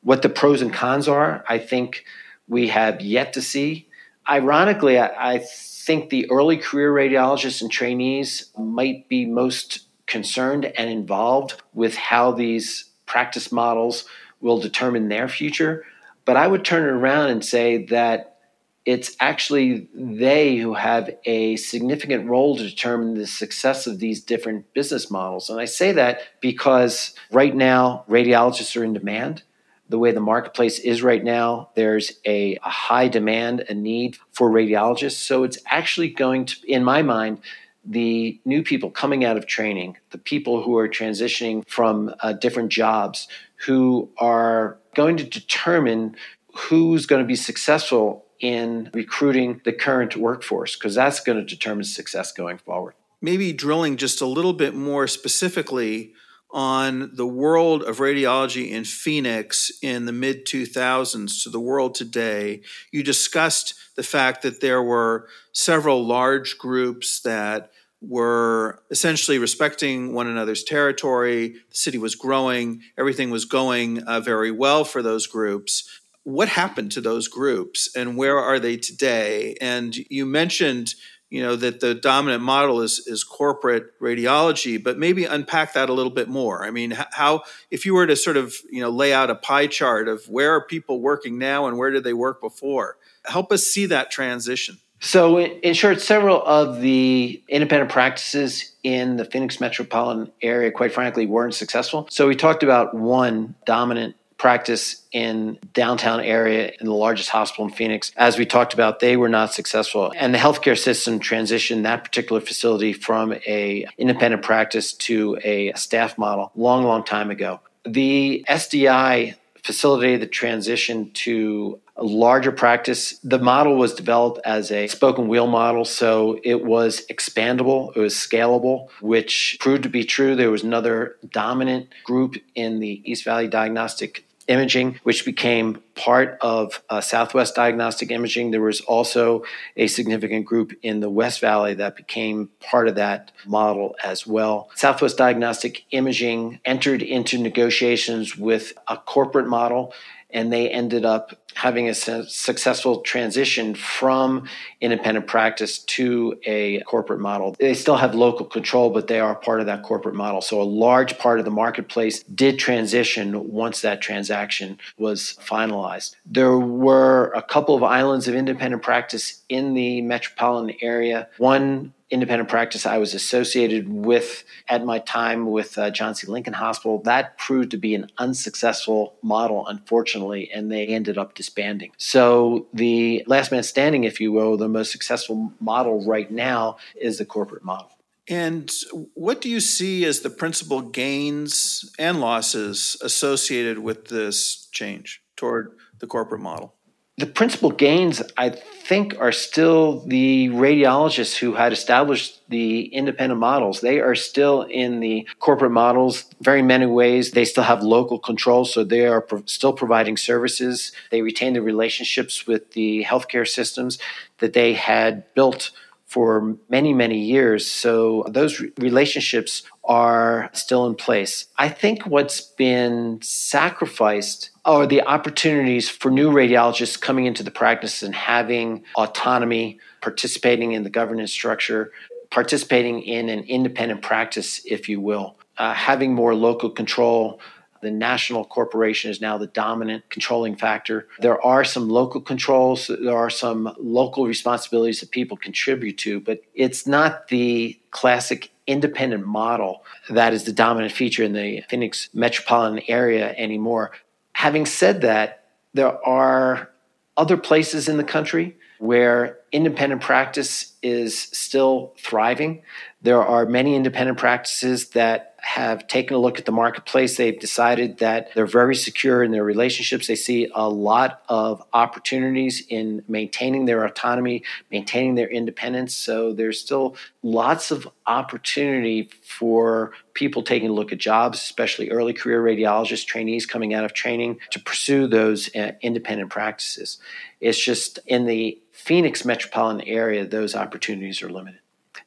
What the pros and cons are, I think we have yet to see. Ironically, I, I think the early career radiologists and trainees might be most concerned and involved with how these practice models will determine their future. But I would turn it around and say that it's actually they who have a significant role to determine the success of these different business models. And I say that because right now, radiologists are in demand the way the marketplace is right now, there's a, a, high demand, a need for radiologists. So it's actually going to, in my mind, the new people coming out of training, the people who are transitioning from uh, different jobs, who are going to determine who's going to be successful in recruiting the current workforce, because that's going to determine success going forward. Maybe drilling just a little bit more specifically on the world of radiology in Phoenix in the mid 2000s to the world today. You discussed the fact that there were several large groups that were essentially respecting one another's territory. The city was growing, everything was going uh, very well for those groups. What happened to those groups and where are they today? And you mentioned you know that the dominant model is is corporate radiology but maybe unpack that a little bit more i mean how if you were to sort of you know lay out a pie chart of where are people working now and where did they work before help us see that transition so in short several of the independent practices in the phoenix metropolitan area quite frankly weren't successful so we talked about one dominant practice in downtown area in the largest hospital in Phoenix. As we talked about, they were not successful. And the healthcare system transitioned that particular facility from a independent practice to a staff model long, long time ago. The SDI facilitated the transition to a larger practice. The model was developed as a spoken wheel model, so it was expandable, it was scalable, which proved to be true. There was another dominant group in the East Valley Diagnostic imaging, which became part of uh, Southwest Diagnostic Imaging. There was also a significant group in the West Valley that became part of that model as well. Southwest Diagnostic Imaging entered into negotiations with a corporate model and they ended up having a successful transition from independent practice to a corporate model. They still have local control, but they are part of that corporate model. So a large part of the marketplace did transition once that transaction was finalized. There were a couple of islands of independent practice in the metropolitan area. One independent practice I was associated with at my time with uh, John C. Lincoln Hospital, that proved to be an unsuccessful model, unfortunately, and they ended up disbanding. So the last man standing, if you will, the most successful model right now is the corporate model. And what do you see as the principal gains and losses associated with this change toward the corporate model? The principal gains, I think, are still the radiologists who had established the independent models. They are still in the corporate models. Very many ways, they still have local control, so they are pro- still providing services. They retain the relationships with the healthcare systems that they had built for many, many years. So those relationships are still in place. I think what's been sacrificed are the opportunities for new radiologists coming into the practice and having autonomy, participating in the governance structure, participating in an independent practice, if you will, uh, having more local control the national corporation is now the dominant controlling factor. There are some local controls, there are some local responsibilities that people contribute to, but it's not the classic independent model that is the dominant feature in the Phoenix metropolitan area anymore. Having said that, there are other places in the country where independent practice is still thriving. There are many independent practices that have taken a look at the marketplace. They've decided that they're very secure in their relationships. They see a lot of opportunities in maintaining their autonomy, maintaining their independence. So there's still lots of opportunity for people taking a look at jobs, especially early career radiologists, trainees coming out of training to pursue those uh, independent practices. It's just in the Phoenix metropolitan area, those opportunities are limited.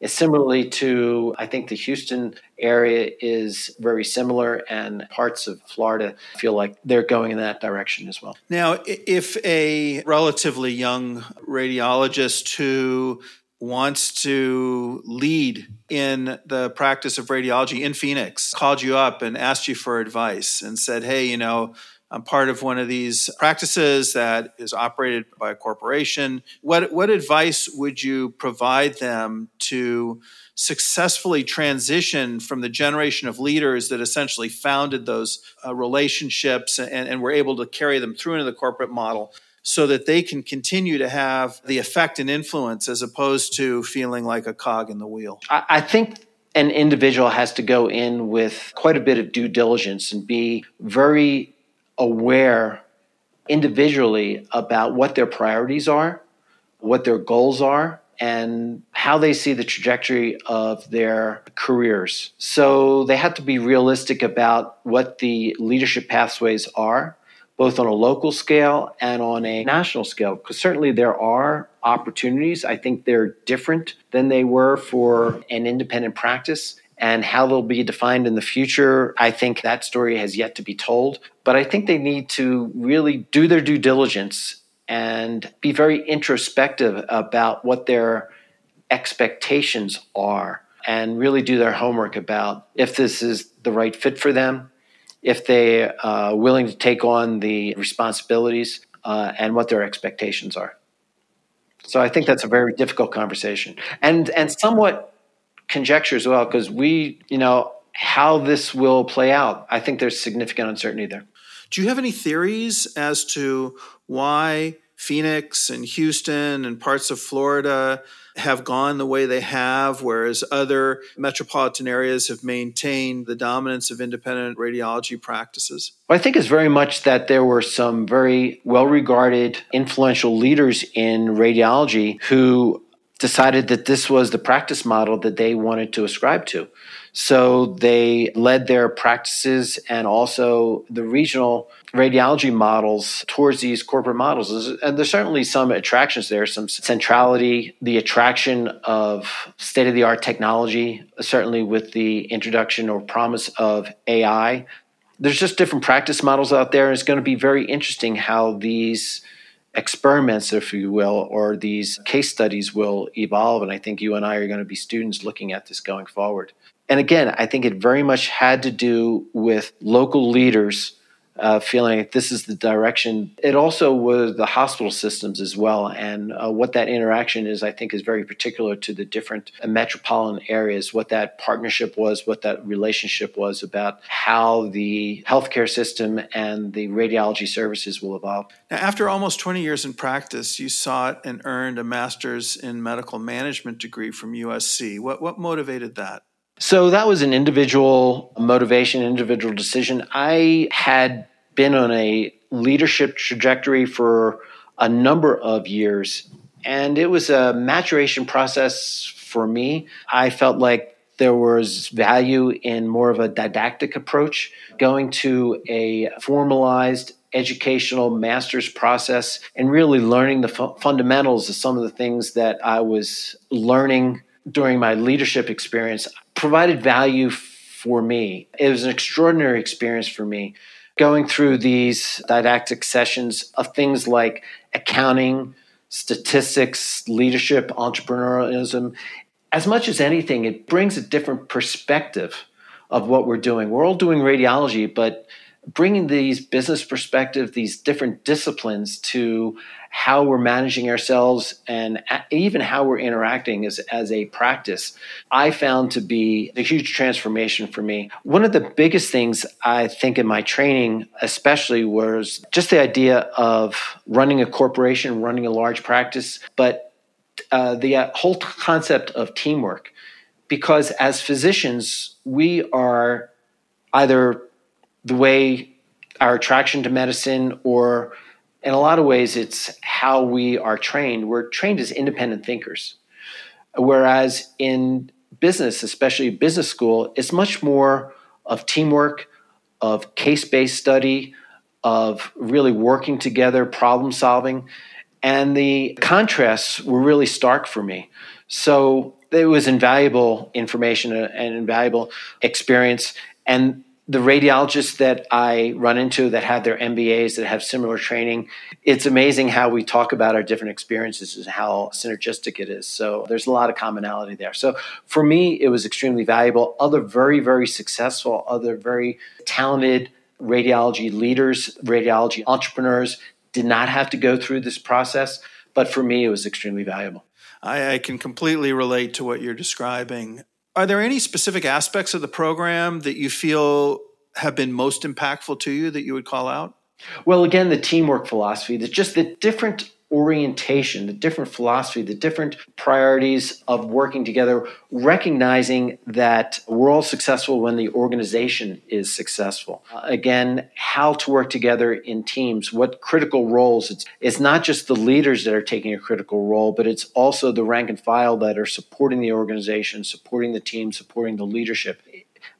Similarly to, I think the Houston area is very similar, and parts of Florida feel like they're going in that direction as well. Now, if a relatively young radiologist who wants to lead in the practice of radiology in Phoenix called you up and asked you for advice and said, Hey, you know, I'm part of one of these practices that is operated by a corporation. What, what advice would you provide them to successfully transition from the generation of leaders that essentially founded those uh, relationships and, and were able to carry them through into the corporate model? So that they can continue to have the effect and influence as opposed to feeling like a cog in the wheel. I, I think an individual has to go in with quite a bit of due diligence and be very aware individually about what their priorities are, what their goals are, and how they see the trajectory of their careers. So they have to be realistic about what the leadership pathways are, both on a local scale and on a national scale, because certainly there are opportunities. I think they're different than they were for an independent practice and how they'll be defined in the future, I think that story has yet to be told. But I think they need to really do their due diligence and be very introspective about what their expectations are and really do their homework about if this is the right fit for them, if they are willing to take on the responsibilities, uh, and what their expectations are. So I think that's a very difficult conversation and and somewhat conjecture as well because we, you know, how this will play out. I think there's significant uncertainty there. Do you have any theories as to why Phoenix and Houston and parts of Florida have gone the way they have, whereas other metropolitan areas have maintained the dominance of independent radiology practices? Well, I think it's very much that there were some very well regarded, influential leaders in radiology who decided that this was the practice model that they wanted to ascribe to. So they led their practices and also the regional radiology models towards these corporate models. And there's certainly some attractions there, some centrality, the attraction of state of the art technology, certainly with the introduction or promise of AI. There's just different practice models out there, and it's going to be very interesting how these experiments, if you will, or these case studies will evolve. And I think you and I are going to be students looking at this going forward. And again, I think it very much had to do with local leaders uh, feeling this is the direction. It also was the hospital systems as well. And uh, what that interaction is, I think, is very particular to the different metropolitan areas, what that partnership was, what that relationship was about how the healthcare system and the radiology services will evolve. Now, after almost 20 years in practice, you sought and earned a master's in medical management degree from USC. What, what motivated that? So that was an individual motivation, individual decision. I had been on a leadership trajectory for a number of years, and it was a maturation process for me. I felt like there was value in more of a didactic approach, going to a formalized educational master's process and really learning the fu- fundamentals of some of the things that I was learning during my leadership experience provided value for me. It was an extraordinary experience for me going through these didactic sessions of things like accounting, statistics, leadership, entrepreneurialism. As much as anything, it brings a different perspective of what we're doing. We're all doing radiology, but bringing these business perspective, these different disciplines to how we're managing ourselves and even how we're interacting as, as a practice, I found to be a huge transformation for me. One of the biggest things I think in my training, especially, was just the idea of running a corporation, running a large practice, but uh, the uh, whole concept of teamwork. Because as physicians, we are either the way our attraction to medicine or in a lot of ways it's how we are trained. We're trained as independent thinkers. Whereas in business especially business school it's much more of teamwork of case-based study of really working together problem solving. And the contrasts were really stark for me. So it was invaluable information uh, and invaluable experience. And the radiologists that I run into that have their MBAs that have similar training, it's amazing how we talk about our different experiences and how synergistic it is. So there's a lot of commonality there. So for me, it was extremely valuable. Other very, very successful, other very talented radiology leaders, radiology entrepreneurs did not have to go through this process. But for me, it was extremely valuable. I, I can completely relate to what you're describing. Are there any specific aspects of the program that you feel have been most impactful to you that you would call out? Well, again, the teamwork philosophy, the, just the different orientation, the different philosophy, the different priorities of working together, recognizing that we're all successful when the organization is successful. Uh, again, how to work together in teams, what critical roles. It's, it's not just the leaders that are taking a critical role, but it's also the rank and file that are supporting the organization, supporting the team, supporting the leadership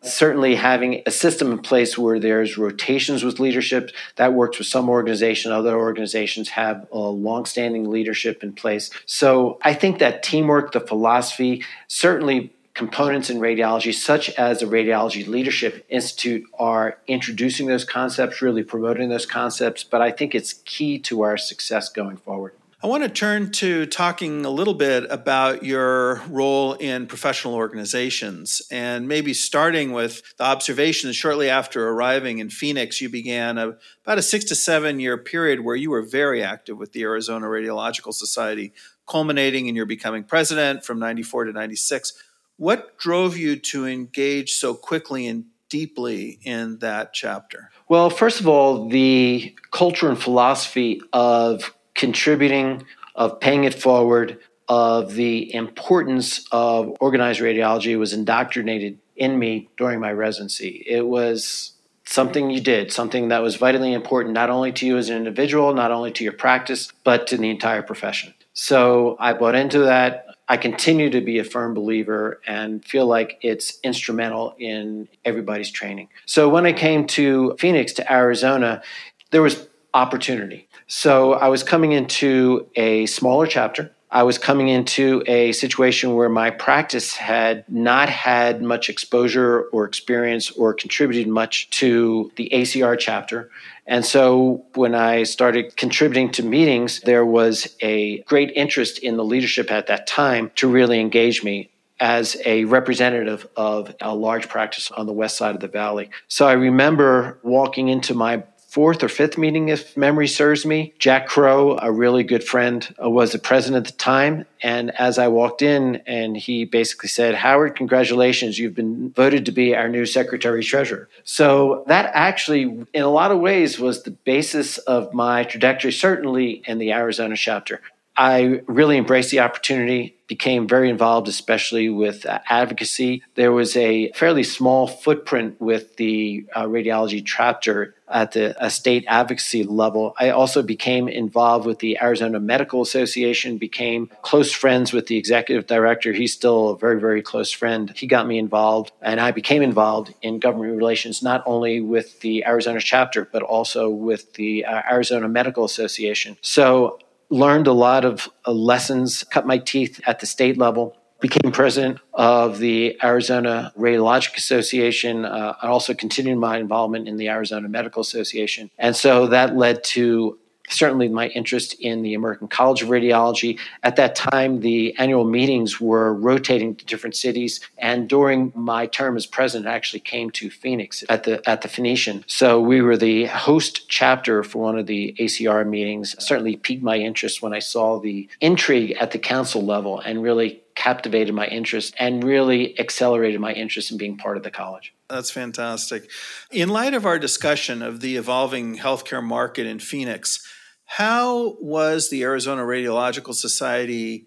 certainly having a system in place where there's rotations with leadership that works with some organization other organizations have a long-standing leadership in place. So i think that teamwork the philosophy certainly components in radiology such as the radiology leadership institute are introducing those concepts really promoting those concepts but i think it's key to our success going forward I want to turn to talking a little bit about your role in professional organizations and maybe starting with the observation that shortly after arriving in Phoenix, you began a, about a six to seven year period where you were very active with the Arizona Radiological Society, culminating in your becoming president from 94 to 96. What drove you to engage so quickly and deeply in that chapter? Well, first of all, the culture and philosophy of contributing, of paying it forward, of the importance of organized radiology was indoctrinated in me during my residency. It was something you did, something that was vitally important, not only to you as an individual, not only to your practice, but to the entire profession. So I bought into that. I continue to be a firm believer and feel like it's instrumental in everybody's training. So when I came to Phoenix, to Arizona, there was opportunity. So I was coming into a smaller chapter. I was coming into a situation where my practice had not had much exposure or experience or contributed much to the ACR chapter. And so when I started contributing to meetings, there was a great interest in the leadership at that time to really engage me as a representative of a large practice on the west side of the valley. So I remember walking into my fourth or fifth meeting, if memory serves me. Jack Crow, a really good friend, uh, was the president at the time. And as I walked in, and he basically said, Howard, congratulations, you've been voted to be our new secretary treasurer. So that actually, in a lot of ways, was the basis of my trajectory, certainly in the Arizona chapter. I really embraced the opportunity, became very involved, especially with uh, advocacy. There was a fairly small footprint with the uh, radiology chapter at the state advocacy level. I also became involved with the Arizona Medical Association, became close friends with the executive director. He's still a very, very close friend. He got me involved, and I became involved in government relations, not only with the Arizona chapter, but also with the uh, Arizona Medical Association. So learned a lot of uh, lessons, cut my teeth at the state level, became president of the Arizona Radiologic Association. Uh, I also continued my involvement in the Arizona Medical Association. And so that led to certainly my interest in the American College of Radiology. At that time, the annual meetings were rotating to different cities, and during my term as president, I actually came to Phoenix at the at the Phoenician. So we were the host chapter for one of the ACR meetings. Certainly piqued my interest when I saw the intrigue at the council level, and really captivated my interest and really accelerated my interest in being part of the college. That's fantastic. In light of our discussion of the evolving healthcare market in Phoenix, how was the Arizona Radiological Society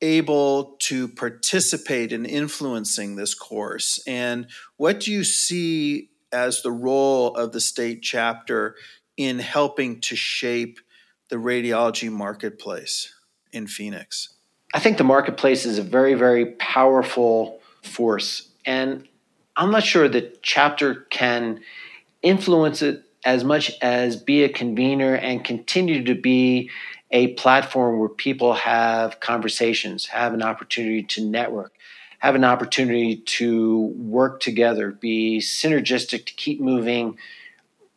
able to participate in influencing this course? And what do you see as the role of the state chapter in helping to shape the radiology marketplace in Phoenix? I think the marketplace is a very, very powerful force. And I'm not sure the chapter can influence it as much as be a convener and continue to be a platform where people have conversations, have an opportunity to network, have an opportunity to work together, be synergistic to keep moving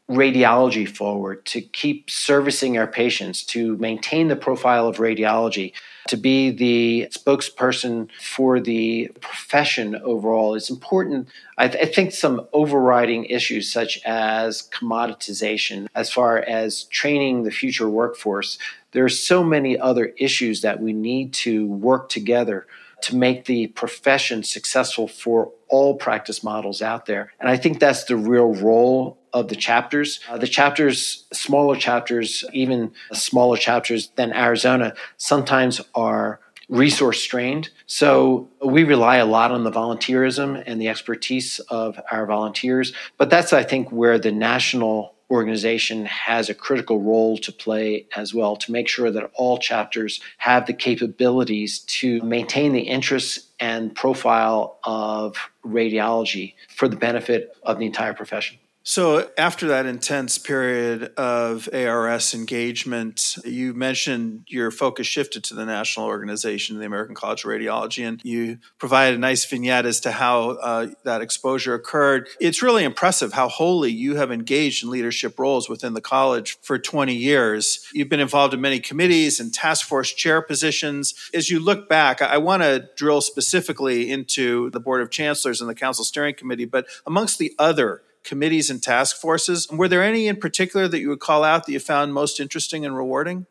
radiology forward, to keep servicing our patients, to maintain the profile of radiology, to be the spokesperson for the profession overall is important. I, th- I, think some overriding issues, such as commoditization, as far as training the future workforce, there are so many other issues that we need to work together to make the profession successful for all practice models out there. And I think that's the real role of the chapters. Uh, the chapters, smaller chapters, even smaller chapters than Arizona, sometimes are resource strained. So we rely a lot on the volunteerism and the expertise of our volunteers. But that's, I think, where the national organization has a critical role to play as well to make sure that all chapters have the capabilities to maintain the interests and profile of radiology for the benefit of the entire profession. So, after that intense period of ARS engagement, you mentioned your focus shifted to the national organization, the American College of Radiology, and you provided a nice vignette as to how uh, that exposure occurred. It's really impressive how wholly you have engaged in leadership roles within the college for 20 years. You've been involved in many committees and task force chair positions. As you look back, I want to drill specifically into the Board of Chancellors and the Council Steering Committee, but amongst the other committees and task forces. Were there any in particular that you would call out that you found most interesting and rewarding?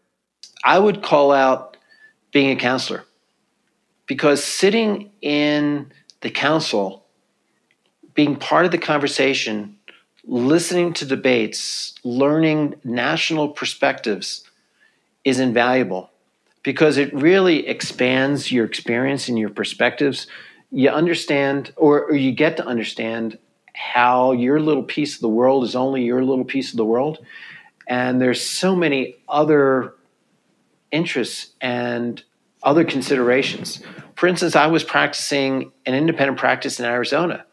I would call out being a councilor because sitting in the council, being part of the conversation, listening to debates, learning national perspectives is invaluable because it really expands your experience and your perspectives. You understand, or, or you get to understand how your little piece of the world is only your little piece of the world. And there's so many other interests and other considerations. For instance, I was practicing an independent practice in Arizona,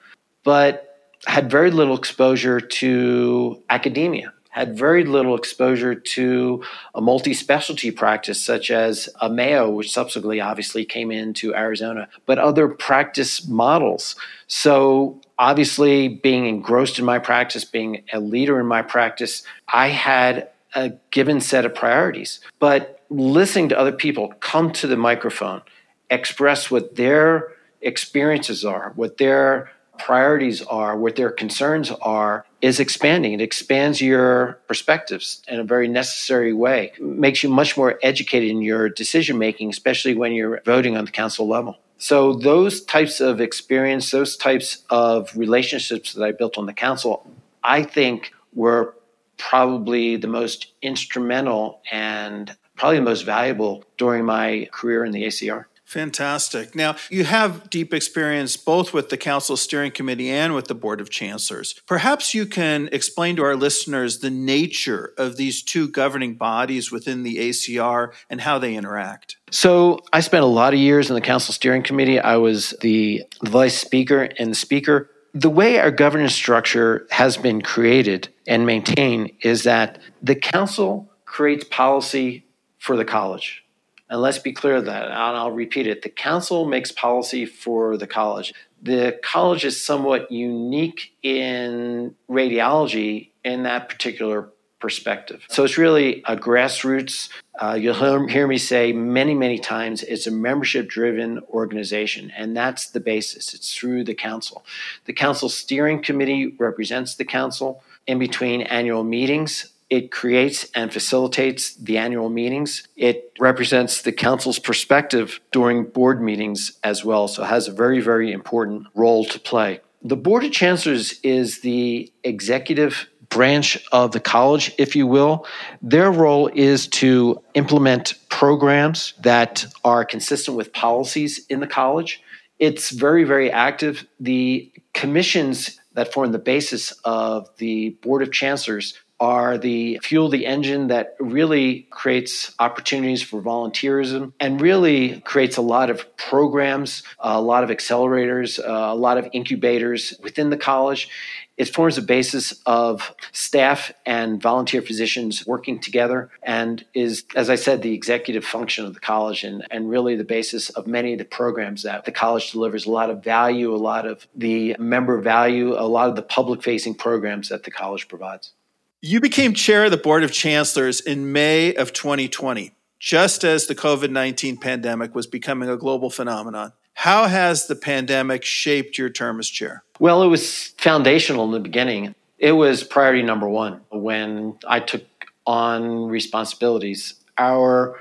but had very little exposure to academia had very little exposure to a multi specialty practice such as a Mayo, which subsequently obviously came into Arizona, but other practice models. So, obviously, being engrossed in my practice, being a leader in my practice, I had a given set of priorities. But listening to other people come to the microphone, express what their experiences are, what their priorities are, what their concerns are, is expanding. It expands your perspectives in a very necessary way. It makes you much more educated in your decision making, especially when you're voting on the council level. So those types of experience, those types of relationships that I built on the council, I think were probably the most instrumental and probably the most valuable during my career in the ACR. Fantastic. Now, you have deep experience both with the Council Steering Committee and with the Board of Chancellors. Perhaps you can explain to our listeners the nature of these two governing bodies within the ACR and how they interact. So, I spent a lot of years in the Council Steering Committee. I was the vice speaker and the speaker. The way our governance structure has been created and maintained is that the council creates policy for the college and let's be clear that, and I'll repeat it the council makes policy for the college. The college is somewhat unique in radiology in that particular perspective. So it's really a grassroots, uh, you'll hear me say many, many times, it's a membership driven organization, and that's the basis. It's through the council. The council steering committee represents the council in between annual meetings it creates and facilitates the annual meetings. It represents the council's perspective during board meetings as well, so has a very, very important role to play. The Board of Chancellors is the executive branch of the college, if you will. Their role is to implement programs that are consistent with policies in the college. It's very, very active. The commissions that form the basis of the Board of Chancellors are the fuel the engine that really creates opportunities for volunteerism and really creates a lot of programs, a lot of accelerators, uh, a lot of incubators within the college. It forms the basis of staff and volunteer physicians working together and is, as I said, the executive function of the college and, and really the basis of many of the programs that the college delivers a lot of value, a lot of the member value, a lot of the public facing programs that the college provides. You became chair of the Board of Chancellors in May of 2020, just as the COVID 19 pandemic was becoming a global phenomenon. How has the pandemic shaped your term as chair? Well, it was foundational in the beginning. It was priority number one when I took on responsibilities. Our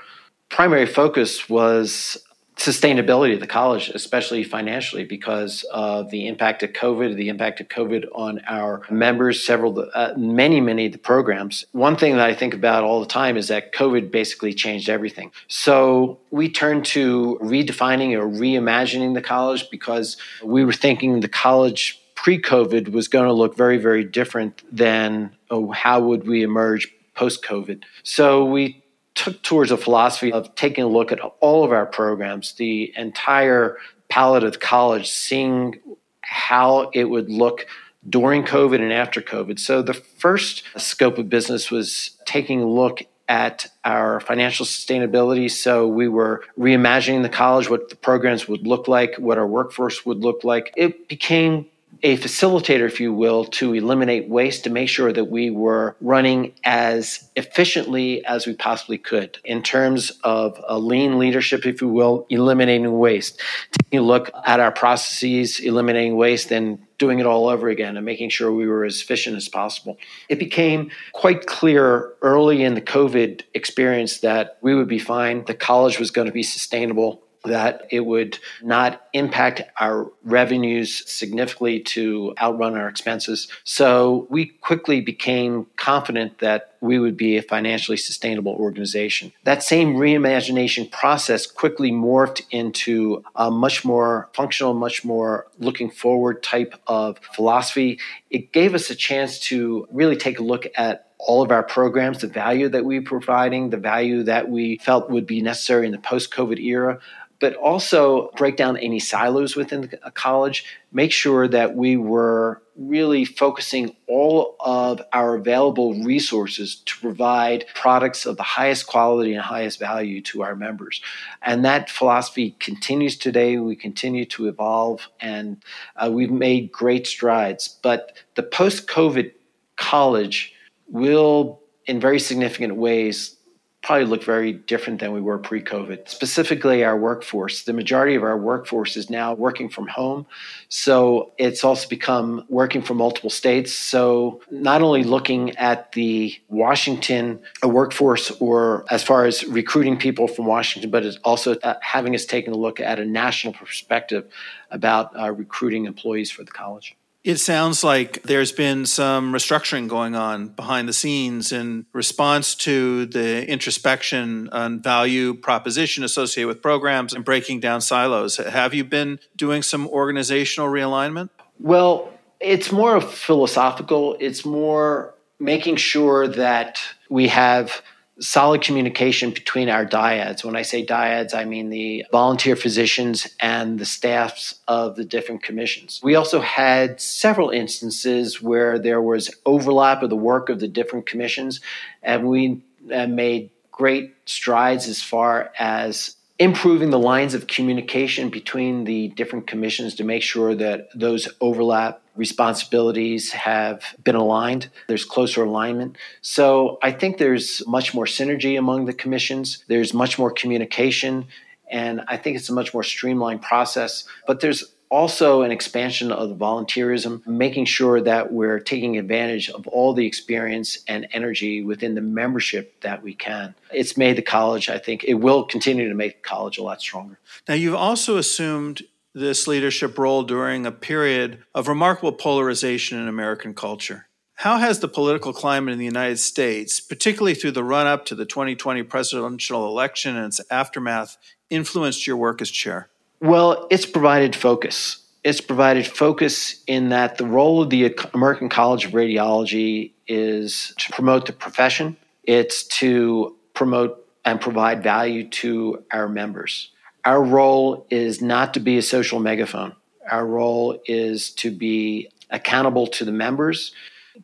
primary focus was sustainability of the college, especially financially, because of the impact of COVID, the impact of COVID on our members, several, uh, many, many of the programs. One thing that I think about all the time is that COVID basically changed everything. So we turned to redefining or reimagining the college because we were thinking the college pre-COVID was going to look very, very different than oh, how would we emerge post-COVID. So we took towards a philosophy of taking a look at all of our programs, the entire palette of college, seeing how it would look during COVID and after COVID. So the first scope of business was taking a look at our financial sustainability. So we were reimagining the college, what the programs would look like, what our workforce would look like. It became a facilitator, if you will, to eliminate waste to make sure that we were running as efficiently as we possibly could in terms of a lean leadership, if you will, eliminating waste, taking a look at our processes, eliminating waste, and doing it all over again and making sure we were as efficient as possible. It became quite clear early in the COVID experience that we would be fine. The college was going to be sustainable that it would not impact our revenues significantly to outrun our expenses. So we quickly became confident that we would be a financially sustainable organization. That same reimagination process quickly morphed into a much more functional, much more looking forward type of philosophy. It gave us a chance to really take a look at all of our programs, the value that we were providing, the value that we felt would be necessary in the post COVID era, but also break down any silos within a college, make sure that we were really focusing all of our available resources to provide products of the highest quality and highest value to our members. And that philosophy continues today. We continue to evolve and uh, we've made great strides. But the post COVID college will, in very significant ways, probably look very different than we were pre COVID. Specifically, our workforce. The majority of our workforce is now working from home. So it's also become working from multiple states. So not only looking at the Washington workforce or as far as recruiting people from Washington, but it's also uh, having us taking a look at a national perspective about uh, recruiting employees for the college. It sounds like there's been some restructuring going on behind the scenes in response to the introspection and value proposition associated with programs and breaking down silos. Have you been doing some organizational realignment? Well, it's more philosophical. It's more making sure that we have solid communication between our dyads. When I say dyads, I mean the volunteer physicians and the staffs of the different commissions. We also had several instances where there was overlap of the work of the different commissions, and we uh, made great strides as far as improving the lines of communication between the different commissions to make sure that those overlap responsibilities have been aligned. There's closer alignment. So I think there's much more synergy among the commissions, there's much more communication. And I think it's a much more streamlined process. But there's also an expansion of the volunteerism, making sure that we're taking advantage of all the experience and energy within the membership that we can. It's made the college, I think, it will continue to make college a lot stronger. Now, you've also assumed this leadership role during a period of remarkable polarization in American culture. How has the political climate in the United States, particularly through the run up to the 2020 presidential election and its aftermath, influenced your work as chair? Well, it's provided focus. It's provided focus in that the role of the American College of Radiology is to promote the profession, it's to promote and provide value to our members. Our role is not to be a social megaphone. Our role is to be accountable to the members,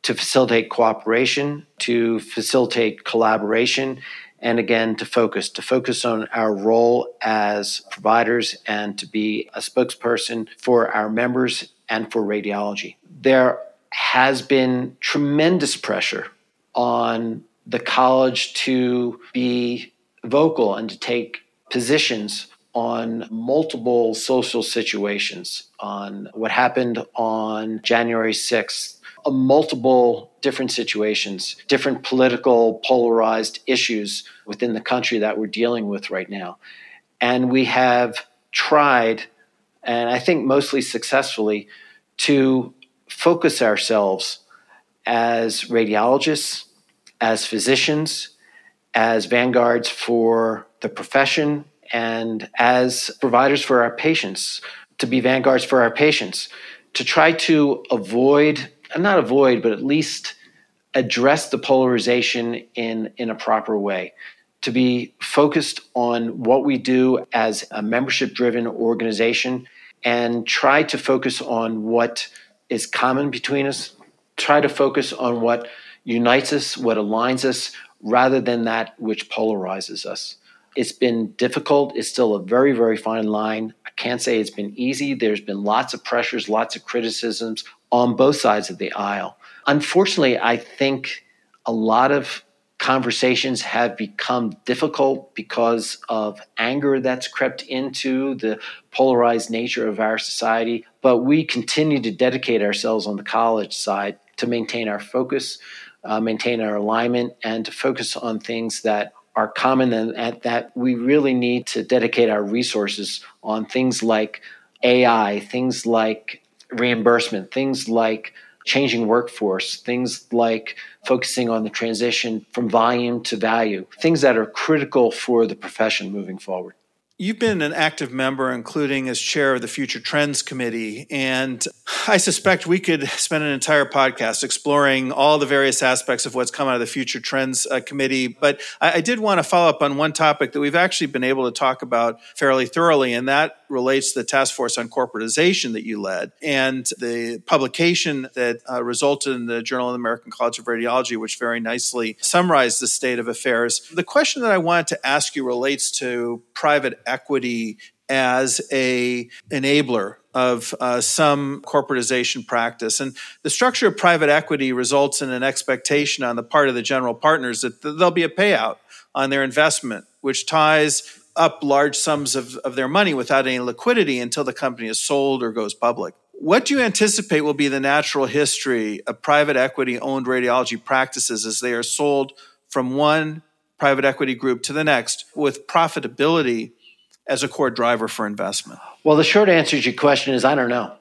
to facilitate cooperation, to facilitate collaboration, and again to focus to focus on our role as providers and to be a spokesperson for our members and for radiology there has been tremendous pressure on the college to be vocal and to take positions on multiple social situations on what happened on January 6th uh, multiple different situations, different political polarized issues within the country that we're dealing with right now. And we have tried, and I think mostly successfully, to focus ourselves as radiologists, as physicians, as vanguards for the profession, and as providers for our patients, to be vanguards for our patients, to try to avoid not avoid, but at least address the polarization in, in a proper way. To be focused on what we do as a membership driven organization and try to focus on what is common between us, try to focus on what unites us, what aligns us, rather than that which polarizes us. It's been difficult. It's still a very, very fine line. I can't say it's been easy. There's been lots of pressures, lots of criticisms, on both sides of the aisle. Unfortunately, I think a lot of conversations have become difficult because of anger that's crept into the polarized nature of our society. But we continue to dedicate ourselves on the college side to maintain our focus, uh, maintain our alignment, and to focus on things that are common and that we really need to dedicate our resources on things like AI, things like reimbursement, things like changing workforce, things like focusing on the transition from volume to value, things that are critical for the profession moving forward. You've been an active member, including as chair of the Future Trends Committee. And I suspect we could spend an entire podcast exploring all the various aspects of what's come out of the Future Trends uh, Committee. But I, I did want to follow up on one topic that we've actually been able to talk about fairly thoroughly, and that relates to the task force on corporatization that you led and the publication that uh, resulted in the Journal of the American College of Radiology, which very nicely summarized the state of affairs. The question that I wanted to ask you relates to private equity as a enabler of uh, some corporatization practice. And the structure of private equity results in an expectation on the part of the general partners that there'll be a payout on their investment, which ties up large sums of, of their money without any liquidity until the company is sold or goes public. What do you anticipate will be the natural history of private equity owned radiology practices as they are sold from one private equity group to the next with profitability as a core driver for investment? Well, the short answer to your question is I don't know.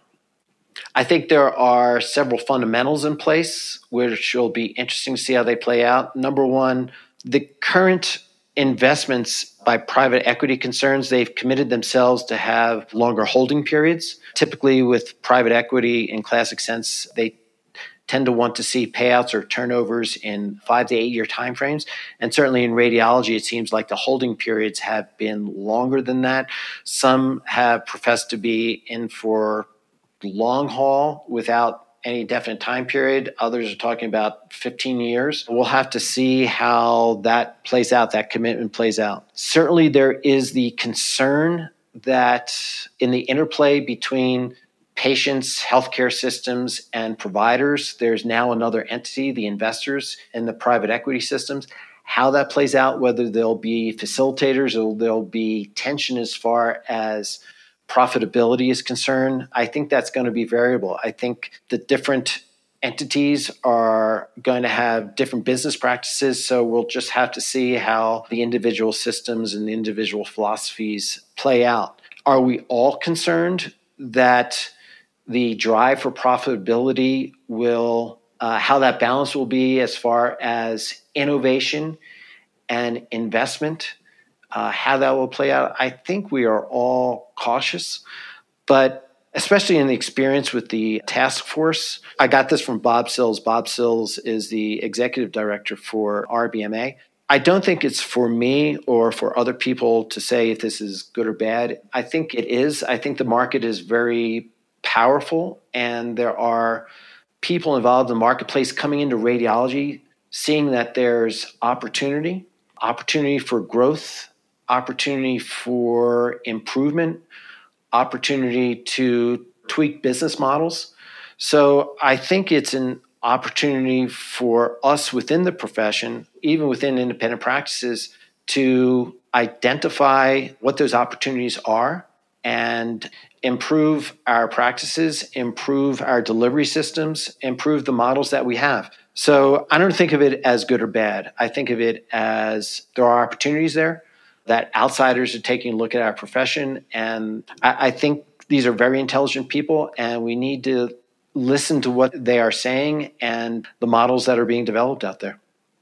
I think there are several fundamentals in place which will be interesting to see how they play out. Number one, the current investments by private equity concerns, they've committed themselves to have longer holding periods. Typically, with private equity in classic sense, they tend to want to see payouts or turnovers in five to eight year timeframes. And certainly in radiology, it seems like the holding periods have been longer than that. Some have professed to be in for long haul without any definite time period. Others are talking about 15 years. We'll have to see how that plays out, that commitment plays out. Certainly, there is the concern that in the interplay between patients, healthcare systems, and providers, there's now another entity, the investors and the private equity systems. How that plays out, whether there'll be facilitators or there'll be tension as far as profitability is concerned, I think that's going to be variable. I think the different entities are going to have different business practices. So we'll just have to see how the individual systems and the individual philosophies play out. Are we all concerned that the drive for profitability will, uh, how that balance will be as far as innovation and investment? Uh, how that will play out. I think we are all cautious, but especially in the experience with the task force. I got this from Bob Sills. Bob Sills is the executive director for RBMA. I don't think it's for me or for other people to say if this is good or bad. I think it is. I think the market is very powerful, and there are people involved in the marketplace coming into radiology, seeing that there's opportunity, opportunity for growth, opportunity for improvement, opportunity to tweak business models. So I think it's an opportunity for us within the profession, even within independent practices, to identify what those opportunities are and improve our practices, improve our delivery systems, improve the models that we have. So I don't think of it as good or bad. I think of it as there are opportunities there that outsiders are taking a look at our profession. And I, I think these are very intelligent people, and we need to listen to what they are saying and the models that are being developed out there.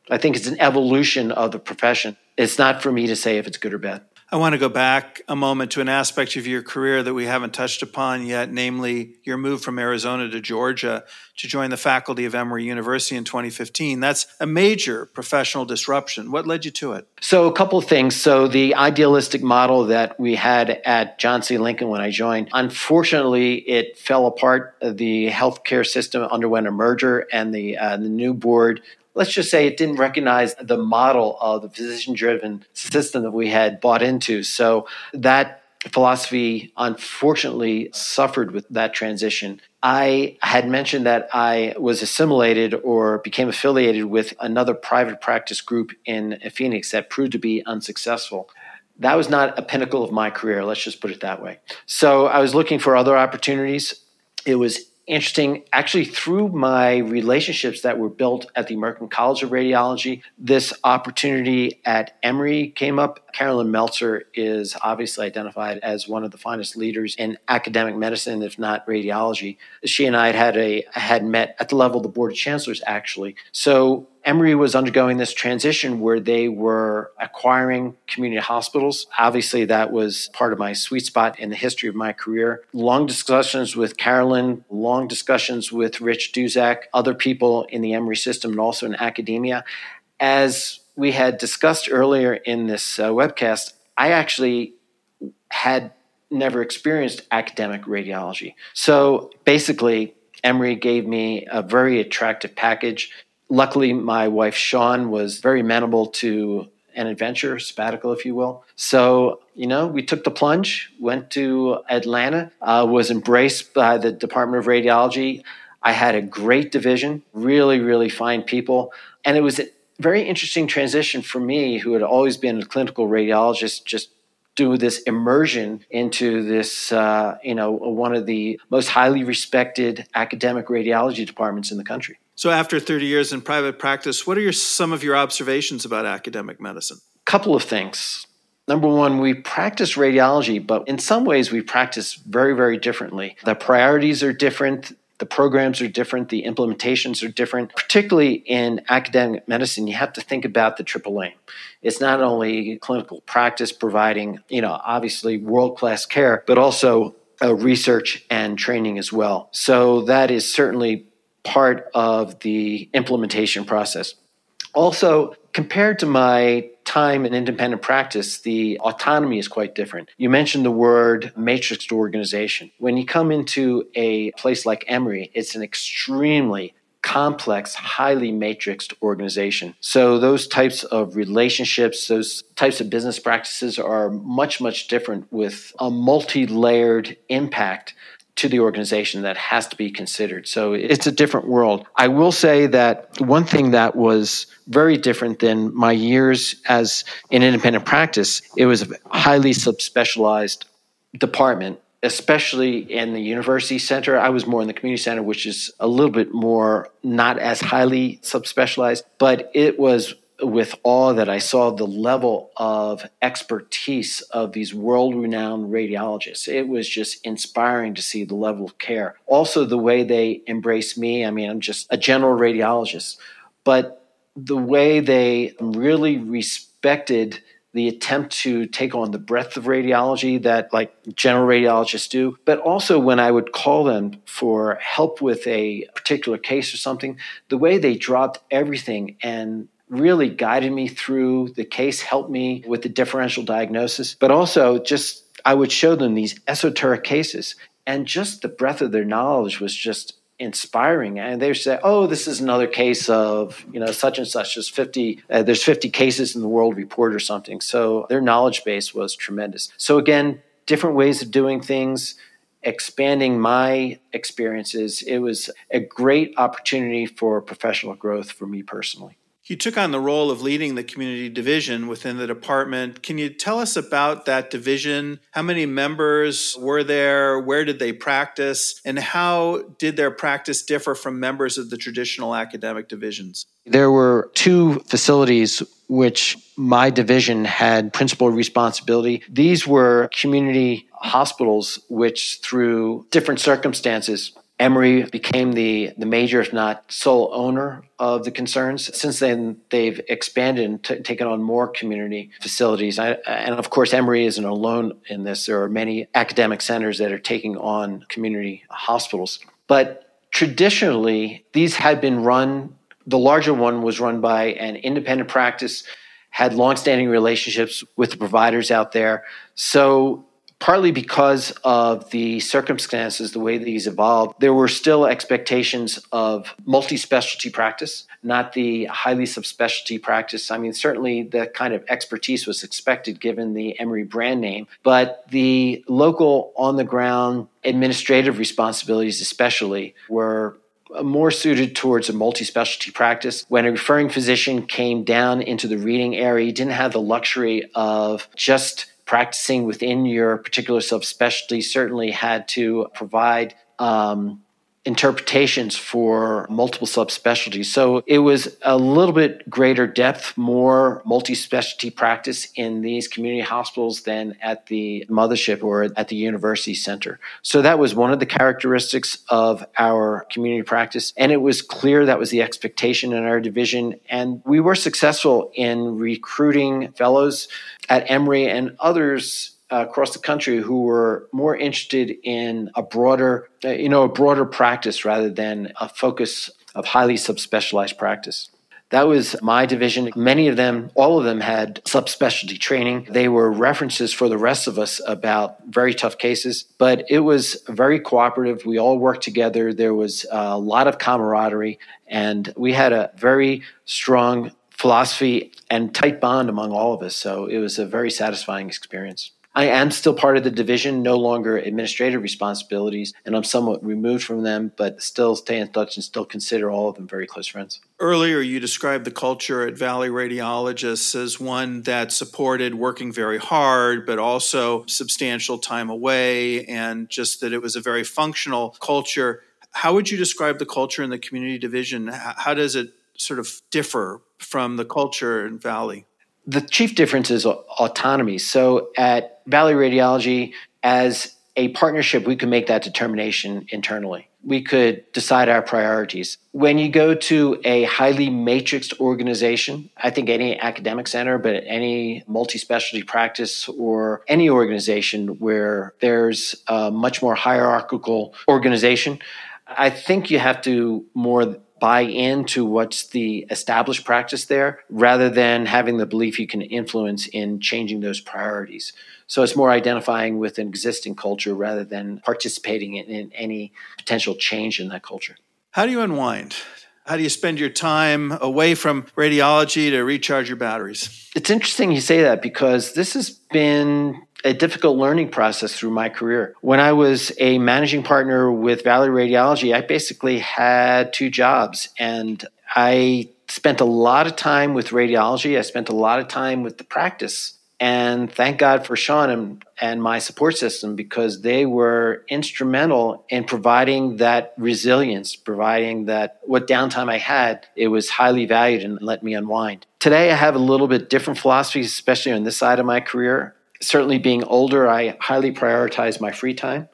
I think it's an evolution of the profession. It's not for me to say if it's good or bad. I want to go back a moment to an aspect of your career that we haven't touched upon yet, namely your move from Arizona to Georgia to join the faculty of Emory University in 2015. That's a major professional disruption. What led you to it? So, a couple of things. So, the idealistic model that we had at John C. Lincoln when I joined, unfortunately, it fell apart. The healthcare system underwent a merger, and the, uh, the new board let's just say it didn't recognize the model of the physician driven system that we had bought into. So that philosophy unfortunately suffered with that transition. I had mentioned that I was assimilated or became affiliated with another private practice group in Phoenix that proved to be unsuccessful. That was not a pinnacle of my career, let's just put it that way. So I was looking for other opportunities. It was interesting actually through my relationships that were built at the American College of Radiology. This opportunity at Emory came up. Carolyn Meltzer is obviously identified as one of the finest leaders in academic medicine, if not radiology. She and I had a had met at the level of the Board of Chancellors actually. So Emory was undergoing this transition where they were acquiring community hospitals. Obviously, that was part of my sweet spot in the history of my career. Long discussions with Carolyn, long discussions with Rich Duszak, other people in the Emory system, and also in academia. As we had discussed earlier in this uh, webcast, I actually had never experienced academic radiology. So basically, Emory gave me a very attractive package luckily, my wife Sean was very amenable to an adventure, sabbatical, if you will. So, you know, we took the plunge, went to Atlanta, uh, was embraced by the Department of Radiology. I had a great division, really, really fine people. And it was a very interesting transition for me, who had always been a clinical radiologist, just do this immersion into this, uh, you know, one of the most highly respected academic radiology departments in the country. So, after 30 years in private practice, what are your, some of your observations about academic medicine? Couple of things. Number one, we practice radiology, but in some ways we practice very, very differently. The priorities are different. The programs are different, the implementations are different. Particularly in academic medicine, you have to think about the triple aim. It's not only clinical practice providing, you know, obviously world class care, but also uh, research and training as well. So that is certainly part of the implementation process. Also, compared to my time in independent practice, the autonomy is quite different. You mentioned the word matrixed organization. When you come into a place like Emory, it's an extremely complex, highly matrixed organization. So those types of relationships, those types of business practices are much, much different with a multi layered impact to the organization that has to be considered. So it's a different world. I will say that one thing that was very different than my years as an independent practice, it was a highly subspecialized department especially in the university center. I was more in the community center, which is a little bit more not as highly subspecialized, but it was with awe that I saw the level of expertise of these world renowned radiologists. It was just inspiring to see the level of care. Also, the way they embrace me. I mean, I'm just a general radiologist, but the way they really respected the attempt to take on the breadth of radiology that like general radiologists do but also when i would call them for help with a particular case or something the way they dropped everything and really guided me through the case, helped me with the differential diagnosis, but also just I would show them these esoteric cases. And just the breadth of their knowledge was just inspiring and they say oh this is another case of you know such and such as 50 uh, there's 50 cases in the world report or something so their knowledge base was tremendous so again different ways of doing things expanding my experiences it was a great opportunity for professional growth for me personally you took on the role of leading the community division within the department. Can you tell us about that division? How many members were there? Where did they practice? And how did their practice differ from members of the traditional academic divisions? There were two facilities which my division had principal responsibility. These were community hospitals, which through different circumstances Emory became the, the major, if not sole owner of the concerns. Since then, they've expanded and t- taken on more community facilities. I, and of course, Emory isn't alone in this. There are many academic centers that are taking on community hospitals. But traditionally, these had been run, the larger one was run by an independent practice, had longstanding relationships with the providers out there. So partly because of the circumstances, the way these evolved, there were still expectations of multi specialty practice, not the highly subspecialty practice. I mean, certainly the kind of expertise was expected given the Emory brand name, but the local on the ground administrative responsibilities, especially, were more suited towards a multi-specialty practice. When a referring physician came down into the reading area, he didn't have the luxury of just practicing within your particular subspecialty certainly had to provide um, interpretations for multiple subspecialties. So it was a little bit greater depth, more multi specialty practice in these community hospitals than at the mothership or at the university center. So that was one of the characteristics of our community practice. And it was clear that was the expectation in our division. And we were successful in recruiting fellows at Emory and others uh, across the country who were more interested in a broader, uh, you know, a broader practice rather than a focus of highly subspecialized practice. That was my division. Many of them, all of them had subspecialty training. They were references for the rest of us about very tough cases, but it was very cooperative. We all worked together. There was a lot of camaraderie, and we had a very strong philosophy and tight bond among all of us. So it was a very satisfying experience. I am still part of the division, no longer administrative responsibilities, and I'm somewhat removed from them, but still stay in touch and still consider all of them very close friends. Earlier, you described the culture at Valley Radiologists as one that supported working very hard, but also substantial time away, and just that it was a very functional culture. How would you describe the culture in the community division? How does it sort of differ from the culture in Valley? the chief difference is autonomy. So at Valley Radiology, as a partnership, we could make that determination internally. We could decide our priorities. When you go to a highly matrixed organization, I think any academic center, but any multi specialty practice or any organization where there's a much more hierarchical organization, I think you have to more buy into what's the established practice there rather than having the belief you can influence in changing those priorities. So it's more identifying with an existing culture rather than participating in, in any potential change in that culture. How do you unwind? How do you spend your time away from radiology to recharge your batteries? It's interesting you say that because this has been a difficult learning process through my career. When I was a managing partner with Valley Radiology, I basically had two jobs and I spent a lot of time with radiology. I spent a lot of time with the practice. And thank God for Sean and, and my support system because they were instrumental in providing that resilience, providing that what downtime I had, it was highly valued and let me unwind. Today, I have a little bit different philosophies, especially on this side of my career certainly being older, I highly prioritize my free time.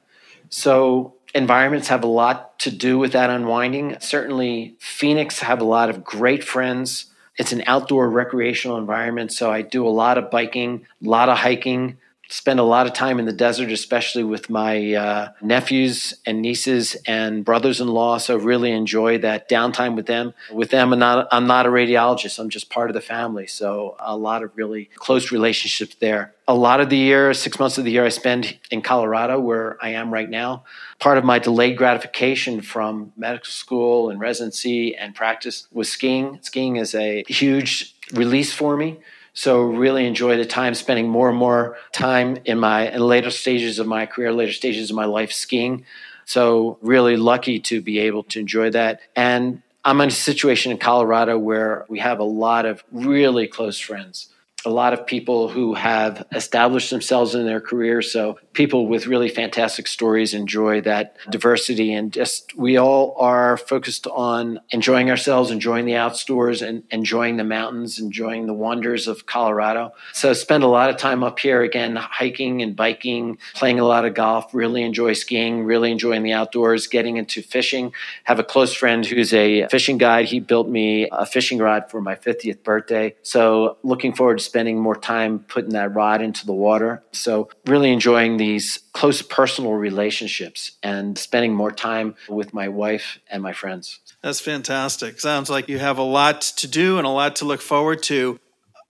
So environments have a lot to do with that unwinding. Certainly, Phoenix have a lot of great friends. It's an outdoor recreational environment, so I do a lot of biking, a lot of hiking, spend a lot of time in the desert, especially with my uh, nephews and nieces and brothers-in-law. So really enjoy that downtime with them. With them, I'm not I'm not a radiologist. I'm just part of the family. So a lot of really close relationships there. A lot of the year, six months of the year, I spend in Colorado, where I am right now. Part of my delayed gratification from medical school and residency and practice was skiing. Skiing is a huge release for me. So really enjoy the time spending more and more time in my in later stages of my career, later stages of my life skiing. So really lucky to be able to enjoy that. And I'm in a situation in Colorado where we have a lot of really close friends a lot of people who have established themselves in their careers. So people with really fantastic stories enjoy that diversity and just we all are focused on enjoying ourselves, enjoying the outdoors and enjoying the mountains, enjoying the wonders of Colorado. So spend a lot of time up here again hiking and biking, playing a lot of golf, really enjoy skiing, really enjoying the outdoors, getting into fishing. Have a close friend who's a fishing guide. He built me a fishing rod for my 50th birthday. So looking forward to spending more time putting that rod into the water. So, really enjoying these close personal relationships and spending more time with my wife and my friends. That's fantastic. Sounds like you have a lot to do and a lot to look forward to.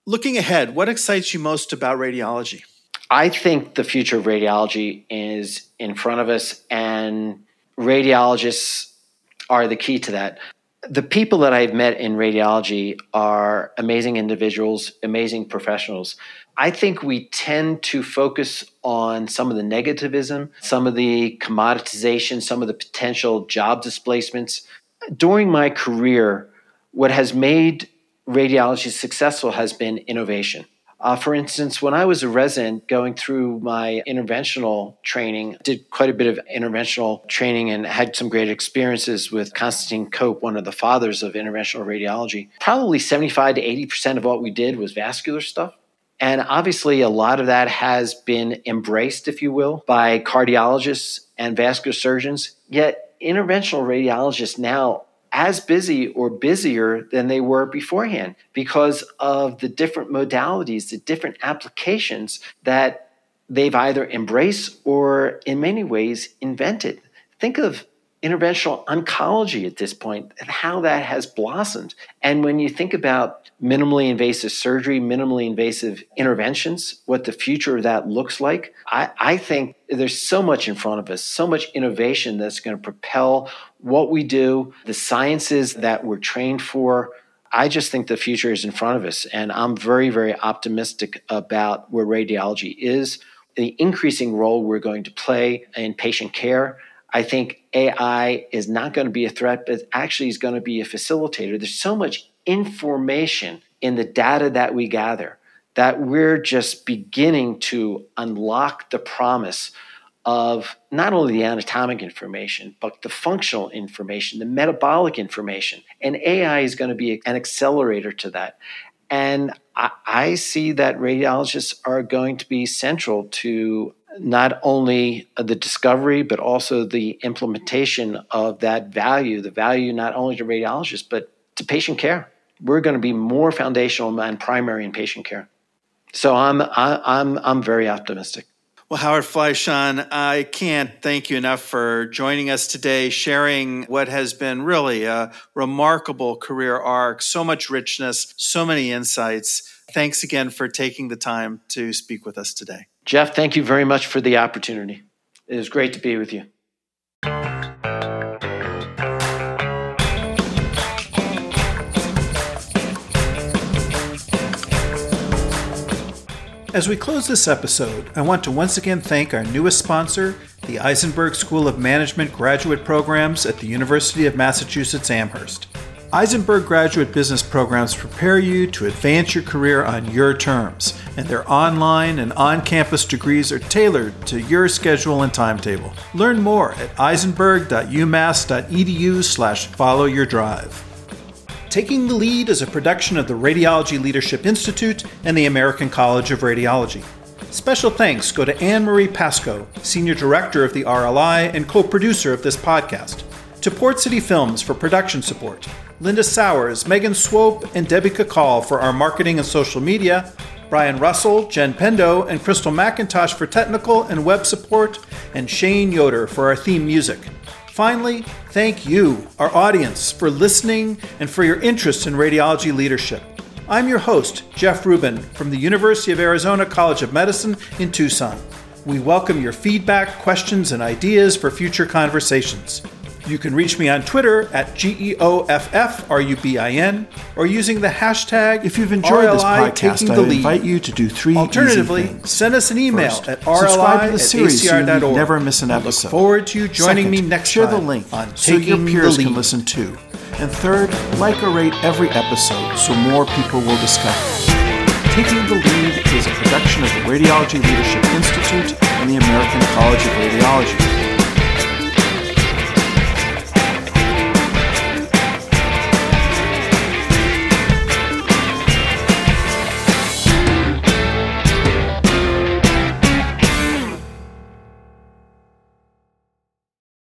Looking ahead, what excites you most about radiology? I think the future of radiology is in front of us, and radiologists are the key to that the people that I've met in radiology are amazing individuals, amazing professionals. I think we tend to focus on some of the negativism, some of the commoditization, some of the potential job displacements. During my career, what has made radiology successful has been innovation. Uh, for instance, when I was a resident going through my interventional training, did quite a bit of interventional training and had some great experiences with Constantin Cope, one of the fathers of interventional radiology. Probably 75 to 80% of what we did was vascular stuff. And obviously, a lot of that has been embraced, if you will, by cardiologists and vascular surgeons. Yet, interventional radiologists now as busy or busier than they were beforehand because of the different modalities, the different applications that they've either embraced or in many ways invented. Think of interventional oncology at this point and how that has blossomed. And when you think about minimally invasive surgery, minimally invasive interventions, what the future of that looks like, I, I think there's so much in front of us, so much innovation that's going to propel what we do, the sciences that we're trained for. I just think the future is in front of us. And I'm very, very optimistic about where radiology is, the increasing role we're going to play in patient care. I think AI is not going to be a threat, but actually is going to be a facilitator. There's so much information in the data that we gather that we're just beginning to unlock the promise of not only the anatomic information, but the functional information, the metabolic information. And AI is going to be an accelerator to that. And I, I see that radiologists are going to be central to not only the discovery, but also the implementation of that value, the value not only to radiologists, but to patient care. We're going to be more foundational and primary in patient care. So I'm, I, am I'm very optimistic. Well, Howard Fleishon, I can't thank you enough for joining us today, sharing what has been really a remarkable career arc, so much richness, so many insights. Thanks again for taking the time to speak with us today. Jeff, thank you very much for the opportunity. It is great to be with you. As we close this episode, I want to once again thank our newest sponsor, the Isenberg School of Management graduate programs at the University of Massachusetts Amherst. Isenberg graduate business programs prepare you to advance your career on your terms, and their online and on campus degrees are tailored to your schedule and timetable. Learn more at isenberg.umass.edu/slash follow your drive. Taking the Lead is a production of the Radiology Leadership Institute and the American College of Radiology. Special thanks go to Anne Marie Pasco, Senior Director of the RLI and co producer of this podcast, to Port City Films for production support, Linda Sowers, Megan Swope, and Debbie Kakal for our marketing and social media, Brian Russell, Jen Pendo, and Crystal McIntosh for technical and web support, and Shane Yoder for our theme music. Finally, thank you, our audience, for listening and for your interest in radiology leadership. I'm your host, Jeff Rubin, from the University of Arizona College of Medicine in Tucson. We welcome your feedback, questions, and ideas for future conversations. You can reach me on Twitter at GEOFFRUBIN or using the hashtag If you've enjoyed RLI this podcast, taking the I lead. invite you to do three Alternatively, send us an email First, at rli to the at series so you never miss an I episode. Look forward to you joining Second, me next share time the link on so your peers can listen too. And third, like or rate every episode so more people will discover. Taking the Lead is a production of the Radiology Leadership Institute and the American College of Radiology.